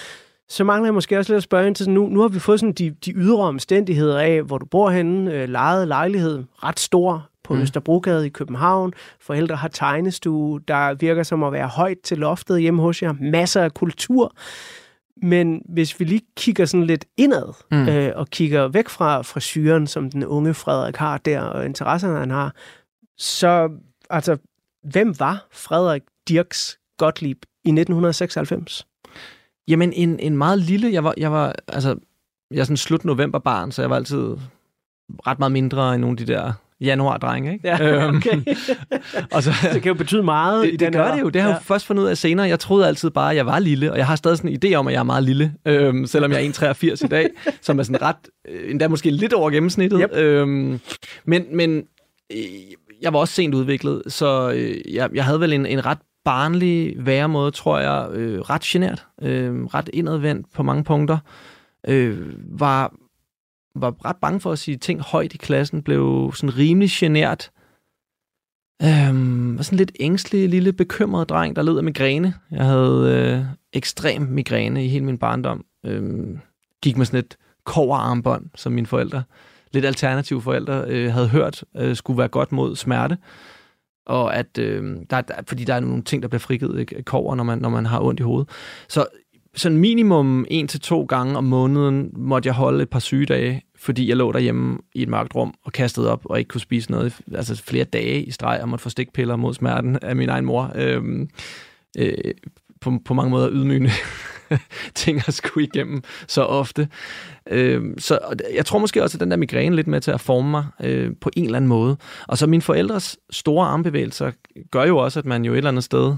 så mangler jeg måske også lidt at spørge ind til, nu, nu har vi fået sådan de, de ydre omstændigheder af, hvor du bor henne, øh, lejet lejlighed, ret stor på mm. Østerbrogade i København. Forældre har tegnestue, der virker som at være højt til loftet hjemme hos jer. Masser af kultur. Men hvis vi lige kigger sådan lidt indad, mm. øh, og kigger væk fra frisyren, som den unge Frederik har der, og interesserne han har, så altså, hvem var Frederik Dirks Gottlieb i 1996? Jamen, en, en meget lille... Jeg var, jeg var, altså, jeg er sådan slut november barn, så jeg var altid ret meget mindre end nogle af de der januar-drenge, ikke? Ja, okay. Øhm, og så, det kan jo betyde meget det, i det den gør her. det jo. Det har jeg ja. jo først fundet ud af senere. Jeg troede altid bare, at jeg var lille, og jeg har stadig sådan en idé om, at jeg er meget lille, øhm, selvom jeg er 1,83 i dag, som er sådan ret, øh, endda måske lidt over gennemsnittet. Yep. Øhm, men, men øh, jeg var også sent udviklet, så øh, jeg, jeg havde vel en, en ret barnlig væremåde, tror jeg, øh, ret genert, øh, ret indadvendt på mange punkter, øh, var, var ret bange for at sige ting højt i klassen, blev sådan rimelig genert, øh, var sådan lidt ængstelig, lille bekymret dreng, der led af migræne. Jeg havde øh, ekstrem migræne i hele min barndom. Øh, gik med sådan et koverarmbånd, som mine forældre lidt alternative forældre øh, havde hørt, øh, skulle være godt mod smerte. Og at, øh, der, der, fordi der er nogle ting, der bliver frigivet ikke? kover, når man, når man har ondt i hovedet. Så sådan minimum en til to gange om måneden måtte jeg holde et par sygedage, fordi jeg lå derhjemme i et mørkt rum og kastede op og ikke kunne spise noget, altså flere dage i streg, og måtte få stikpiller mod smerten af min egen mor. Øh, øh, på, på mange måder ydmygende ting at skulle igennem så ofte. Øh, så jeg tror måske også, at den der migræne lidt med til at forme mig øh, på en eller anden måde. Og så mine forældres store armbevægelser gør jo også, at man jo et eller andet sted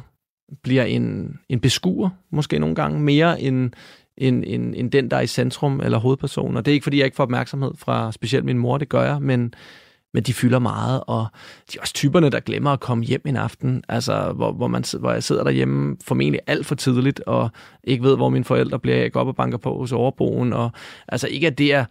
bliver en, en beskuer, måske nogle gange, mere end, end, end, end den, der er i centrum eller hovedpersonen. Og det er ikke, fordi jeg ikke får opmærksomhed fra specielt min mor, det gør jeg, men, men de fylder meget, og de er også typerne, der glemmer at komme hjem en aften, altså hvor, hvor, man, hvor jeg sidder derhjemme formentlig alt for tidligt, og ikke ved, hvor mine forældre bliver, jeg går op og banker på hos overboen, og altså ikke, at det er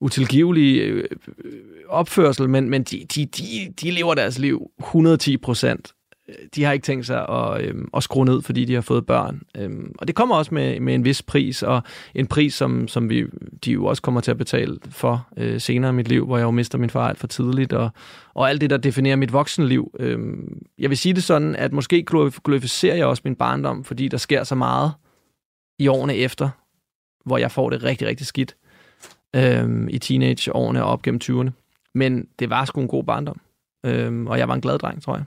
utilgivelig øh, øh, opførsel, men, men de, de, de, de lever deres liv 110 procent Øh, de har ikke tænkt sig at, øhm, at skrue ned, fordi de har fået børn. Øhm, og det kommer også med, med en vis pris, og en pris, som, som vi, de jo også kommer til at betale for øh, senere i mit liv, hvor jeg jo mister min far alt for tidligt, og, og alt det, der definerer mit voksenliv. Øhm, jeg vil sige det sådan, at måske glorificerer jeg også min barndom, fordi der sker så meget i årene efter, hvor jeg får det rigtig, rigtig skidt øhm, i teenageårene og op gennem 20'erne. Men det var sgu en god barndom, øhm, og jeg var en glad dreng, tror jeg.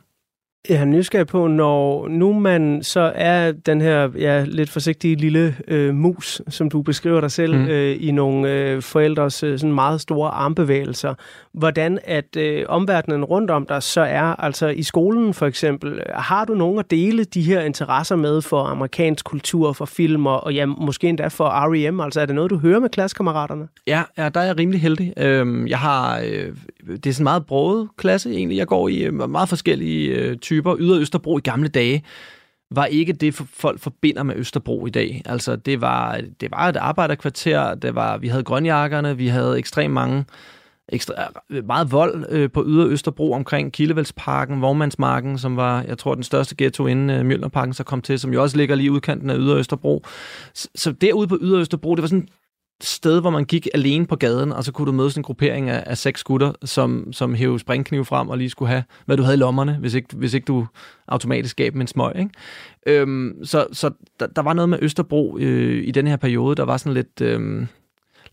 Jeg er nysgerrig på, når nu man så er den her ja, lidt forsigtige lille øh, mus, som du beskriver dig selv, mm. øh, i nogle øh, forældres øh, sådan meget store armbevægelser, hvordan at øh, omverdenen rundt om dig så er, altså i skolen for eksempel, har du nogen at dele de her interesser med for amerikansk kultur, for film og, og ja, måske endda for R.E.M., altså er det noget, du hører med klassekammeraterne? Ja, ja der er jeg rimelig heldig. Øhm, jeg har, øh, det er sådan en meget broget klasse egentlig, jeg går i øh, meget forskellige øh, typer. Yder Østerbro i gamle dage var ikke det, folk forbinder med Østerbro i dag. Altså, det var, det var et arbejderkvarter, det var, vi havde grønjakkerne, vi havde ekstremt mange ekstra, meget vold øh, på Yder Østerbro omkring Kildevældsparken, Vormandsmarken, som var, jeg tror, den største ghetto inden øh, Mjølnerparken så kom til, som jo også ligger lige udkanten af Yder Østerbro. Så, så derude på Yder Østerbro, det var sådan sted, hvor man gik alene på gaden, og så kunne du møde sådan en gruppering af, af seks gutter, som, som hævde springkniv frem og lige skulle have, hvad du havde i lommerne, hvis ikke, hvis ikke du automatisk gav dem en smøg. Ikke? Øhm, så så der, der var noget med Østerbro øh, i den her periode, der var sådan lidt... Øh,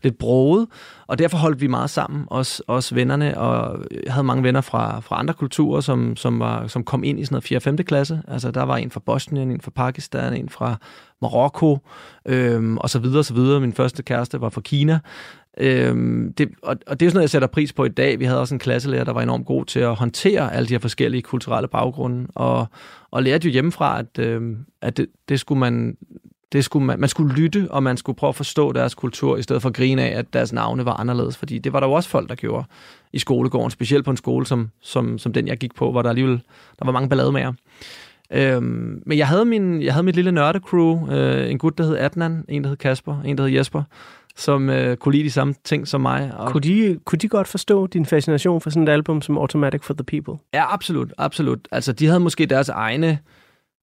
lidt broget, og derfor holdt vi meget sammen, os, os vennerne, og jeg havde mange venner fra, fra andre kulturer, som, som, var, som kom ind i sådan noget 4. 5. klasse. Altså der var en fra Bosnien, en fra Pakistan, en fra Marokko, øhm, og så videre, og så videre. Min første kæreste var fra Kina. Øhm, det, og, og det er sådan noget, jeg sætter pris på i dag. Vi havde også en klasselærer, der var enormt god til at håndtere alle de her forskellige kulturelle baggrunde, og, og lærte jo hjemmefra, at, øhm, at det, det skulle man det skulle man, man skulle lytte, og man skulle prøve at forstå deres kultur, i stedet for at grine af, at deres navne var anderledes. Fordi det var der jo også folk, der gjorde i skolegården, specielt på en skole som, som, som den, jeg gik på, hvor der alligevel der var mange ballade med Øhm, men jeg havde, min, jeg havde mit lille nørdecrew, øh, en gut, der hed Adnan, en, der hed Kasper, en, der hed Jesper, som øh, kunne lide de samme ting som mig. Og... Kunne, de, kunne de godt forstå din fascination for sådan et album som Automatic for the People? Ja, absolut, absolut. Altså, de havde måske deres egne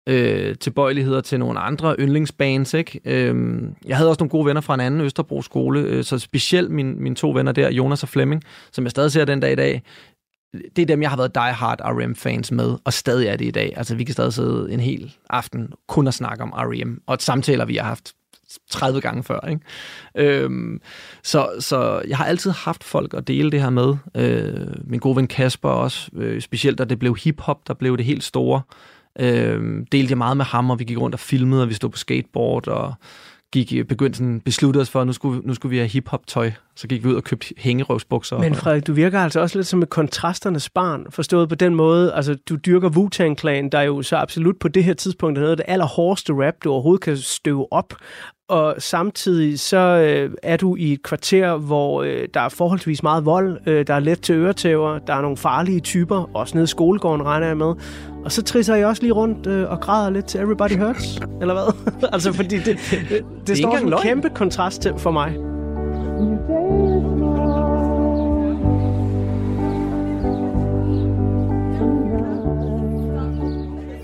øh, tilbøjeligheder til nogle andre yndlingsbands. Ikke? Øh, jeg havde også nogle gode venner fra en anden Østerbro skole, øh, så specielt min, mine to venner der, Jonas og Flemming, som jeg stadig ser den dag i dag, det er dem, jeg har været die hard R.E.M.-fans med, og stadig er det i dag. Altså, vi kan stadig sidde en hel aften kun og snakke om R.E.M., og samtaler, vi har haft 30 gange før. Ikke? Øhm, så, så jeg har altid haft folk at dele det her med. Øh, min gode ven Kasper også, øh, specielt da det blev hiphop, der blev det helt store. Øh, delte jeg meget med ham, og vi gik rundt og filmede, og vi stod på skateboard, og gik, begyndte sådan, besluttede os for, at nu skulle, nu skulle vi have hip-hop-tøj. Så gik vi ud og købte hængerøvsbukser. Men Frederik, du virker altså også lidt som et kontrasternes barn, forstået på den måde, altså du dyrker Wu-Tang Clan, der jo så absolut på det her tidspunkt er noget af det allerhårdeste rap, du overhovedet kan støve op og samtidig så øh, er du i et kvarter, hvor øh, der er forholdsvis meget vold, øh, der er let til øretæver, der er nogle farlige typer, også nede i skolegården regner jeg med. Og så trisser jeg også lige rundt øh, og græder lidt til Everybody Hurts, eller hvad? altså fordi det, det, det, det står en kæmpe kontrast til for mig.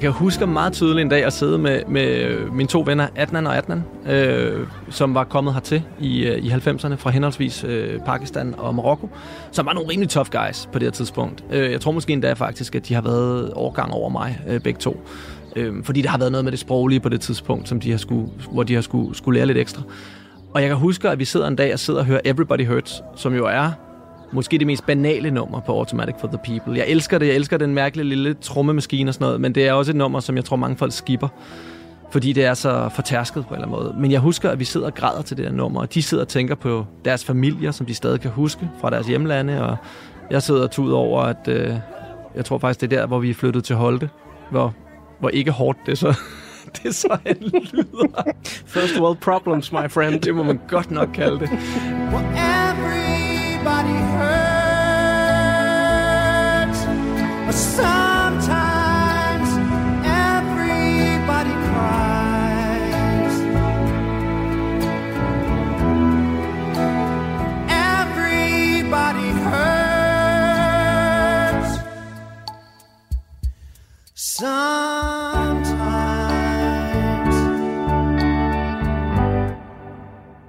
Jeg husker meget tydeligt en dag at sidde med, med mine to venner, Adnan og Adnan, øh, som var kommet hertil i, øh, i 90'erne fra henholdsvis øh, Pakistan og Marokko, som var nogle rimelig tough guys på det her tidspunkt. Øh, jeg tror måske endda faktisk, at de har været overgang over mig, øh, begge to. Øh, fordi der har været noget med det sproglige på det tidspunkt, som de har skulle, hvor de har skulle, skulle lære lidt ekstra. Og jeg kan huske, at vi sidder en dag og sidder og hører Everybody Hurts, som jo er måske det mest banale nummer på Automatic for the People. Jeg elsker det. Jeg elsker den mærkelige lille trommemaskine og sådan noget, men det er også et nummer, som jeg tror mange folk skipper fordi det er så fortærsket på en eller anden måde. Men jeg husker, at vi sidder og græder til det her nummer, og de sidder og tænker på deres familier, som de stadig kan huske fra deres hjemlande, og jeg sidder og tuder over, at øh, jeg tror faktisk, det er der, hvor vi er flyttet til Holte, hvor, hvor ikke hårdt det så, det er så han lyder. First world problems, my friend. Det må man godt nok kalde det. Everybody hurts, but sometimes everybody cries. Everybody hurts sometimes.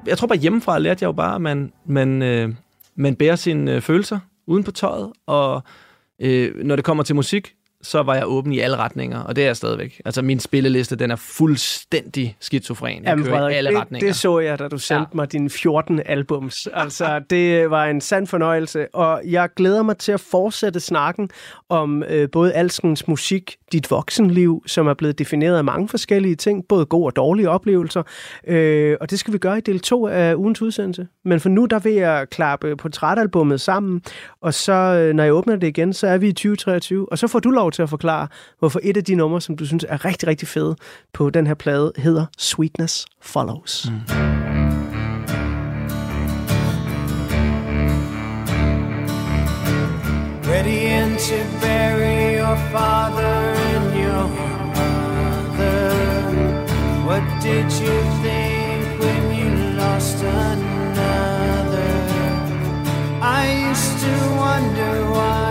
Jeg tror bare hjemmefra lærte jeg jo bare, at man, man, øh, man bærer sine øh, følelser uden på tøjet, og øh, når det kommer til musik, så var jeg åben i alle retninger, og det er jeg stadigvæk. Altså min spilleliste, den er fuldstændig skizofren. Jeg Jamen, kører i alle det, retninger. det så jeg, da du sendte ja. mig dine 14 albums. Altså, det var en sand fornøjelse, og jeg glæder mig til at fortsætte snakken om øh, både alskens musik, dit voksenliv, som er blevet defineret af mange forskellige ting, både gode og dårlige oplevelser, øh, og det skal vi gøre i del 2 af ugens udsendelse. Men for nu, der vil jeg klappe portrætalbummet sammen, og så, øh, når jeg åbner det igen, så er vi i 2023, og så får du lov til at forklare, hvorfor et af de numre, som du synes er rigtig, rigtig fede på den her plade, hedder Sweetness Follows. Mm. ready and to bury your father and your mother. What did you think when you lost another? I used to wonder why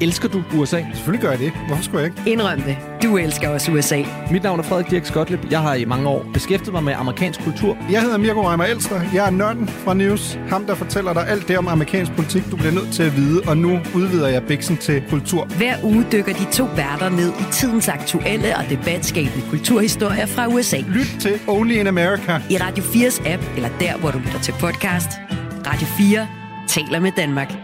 elsker du USA? Selvfølgelig gør jeg det. Hvorfor skulle jeg ikke? Indrøm det. Du elsker også USA. Mit navn er Frederik Dirk Skotlip. Jeg har i mange år beskæftiget mig med amerikansk kultur. Jeg hedder Mirko Reimer Elster. Jeg er nørden fra News. Ham, der fortæller dig alt det om amerikansk politik, du bliver nødt til at vide. Og nu udvider jeg bæksen til kultur. Hver uge dykker de to værter ned i tidens aktuelle og debatskabende kulturhistorier fra USA. Lyt til Only in America. I Radio 4's app, eller der, hvor du lytter til podcast. Radio 4 taler med Danmark.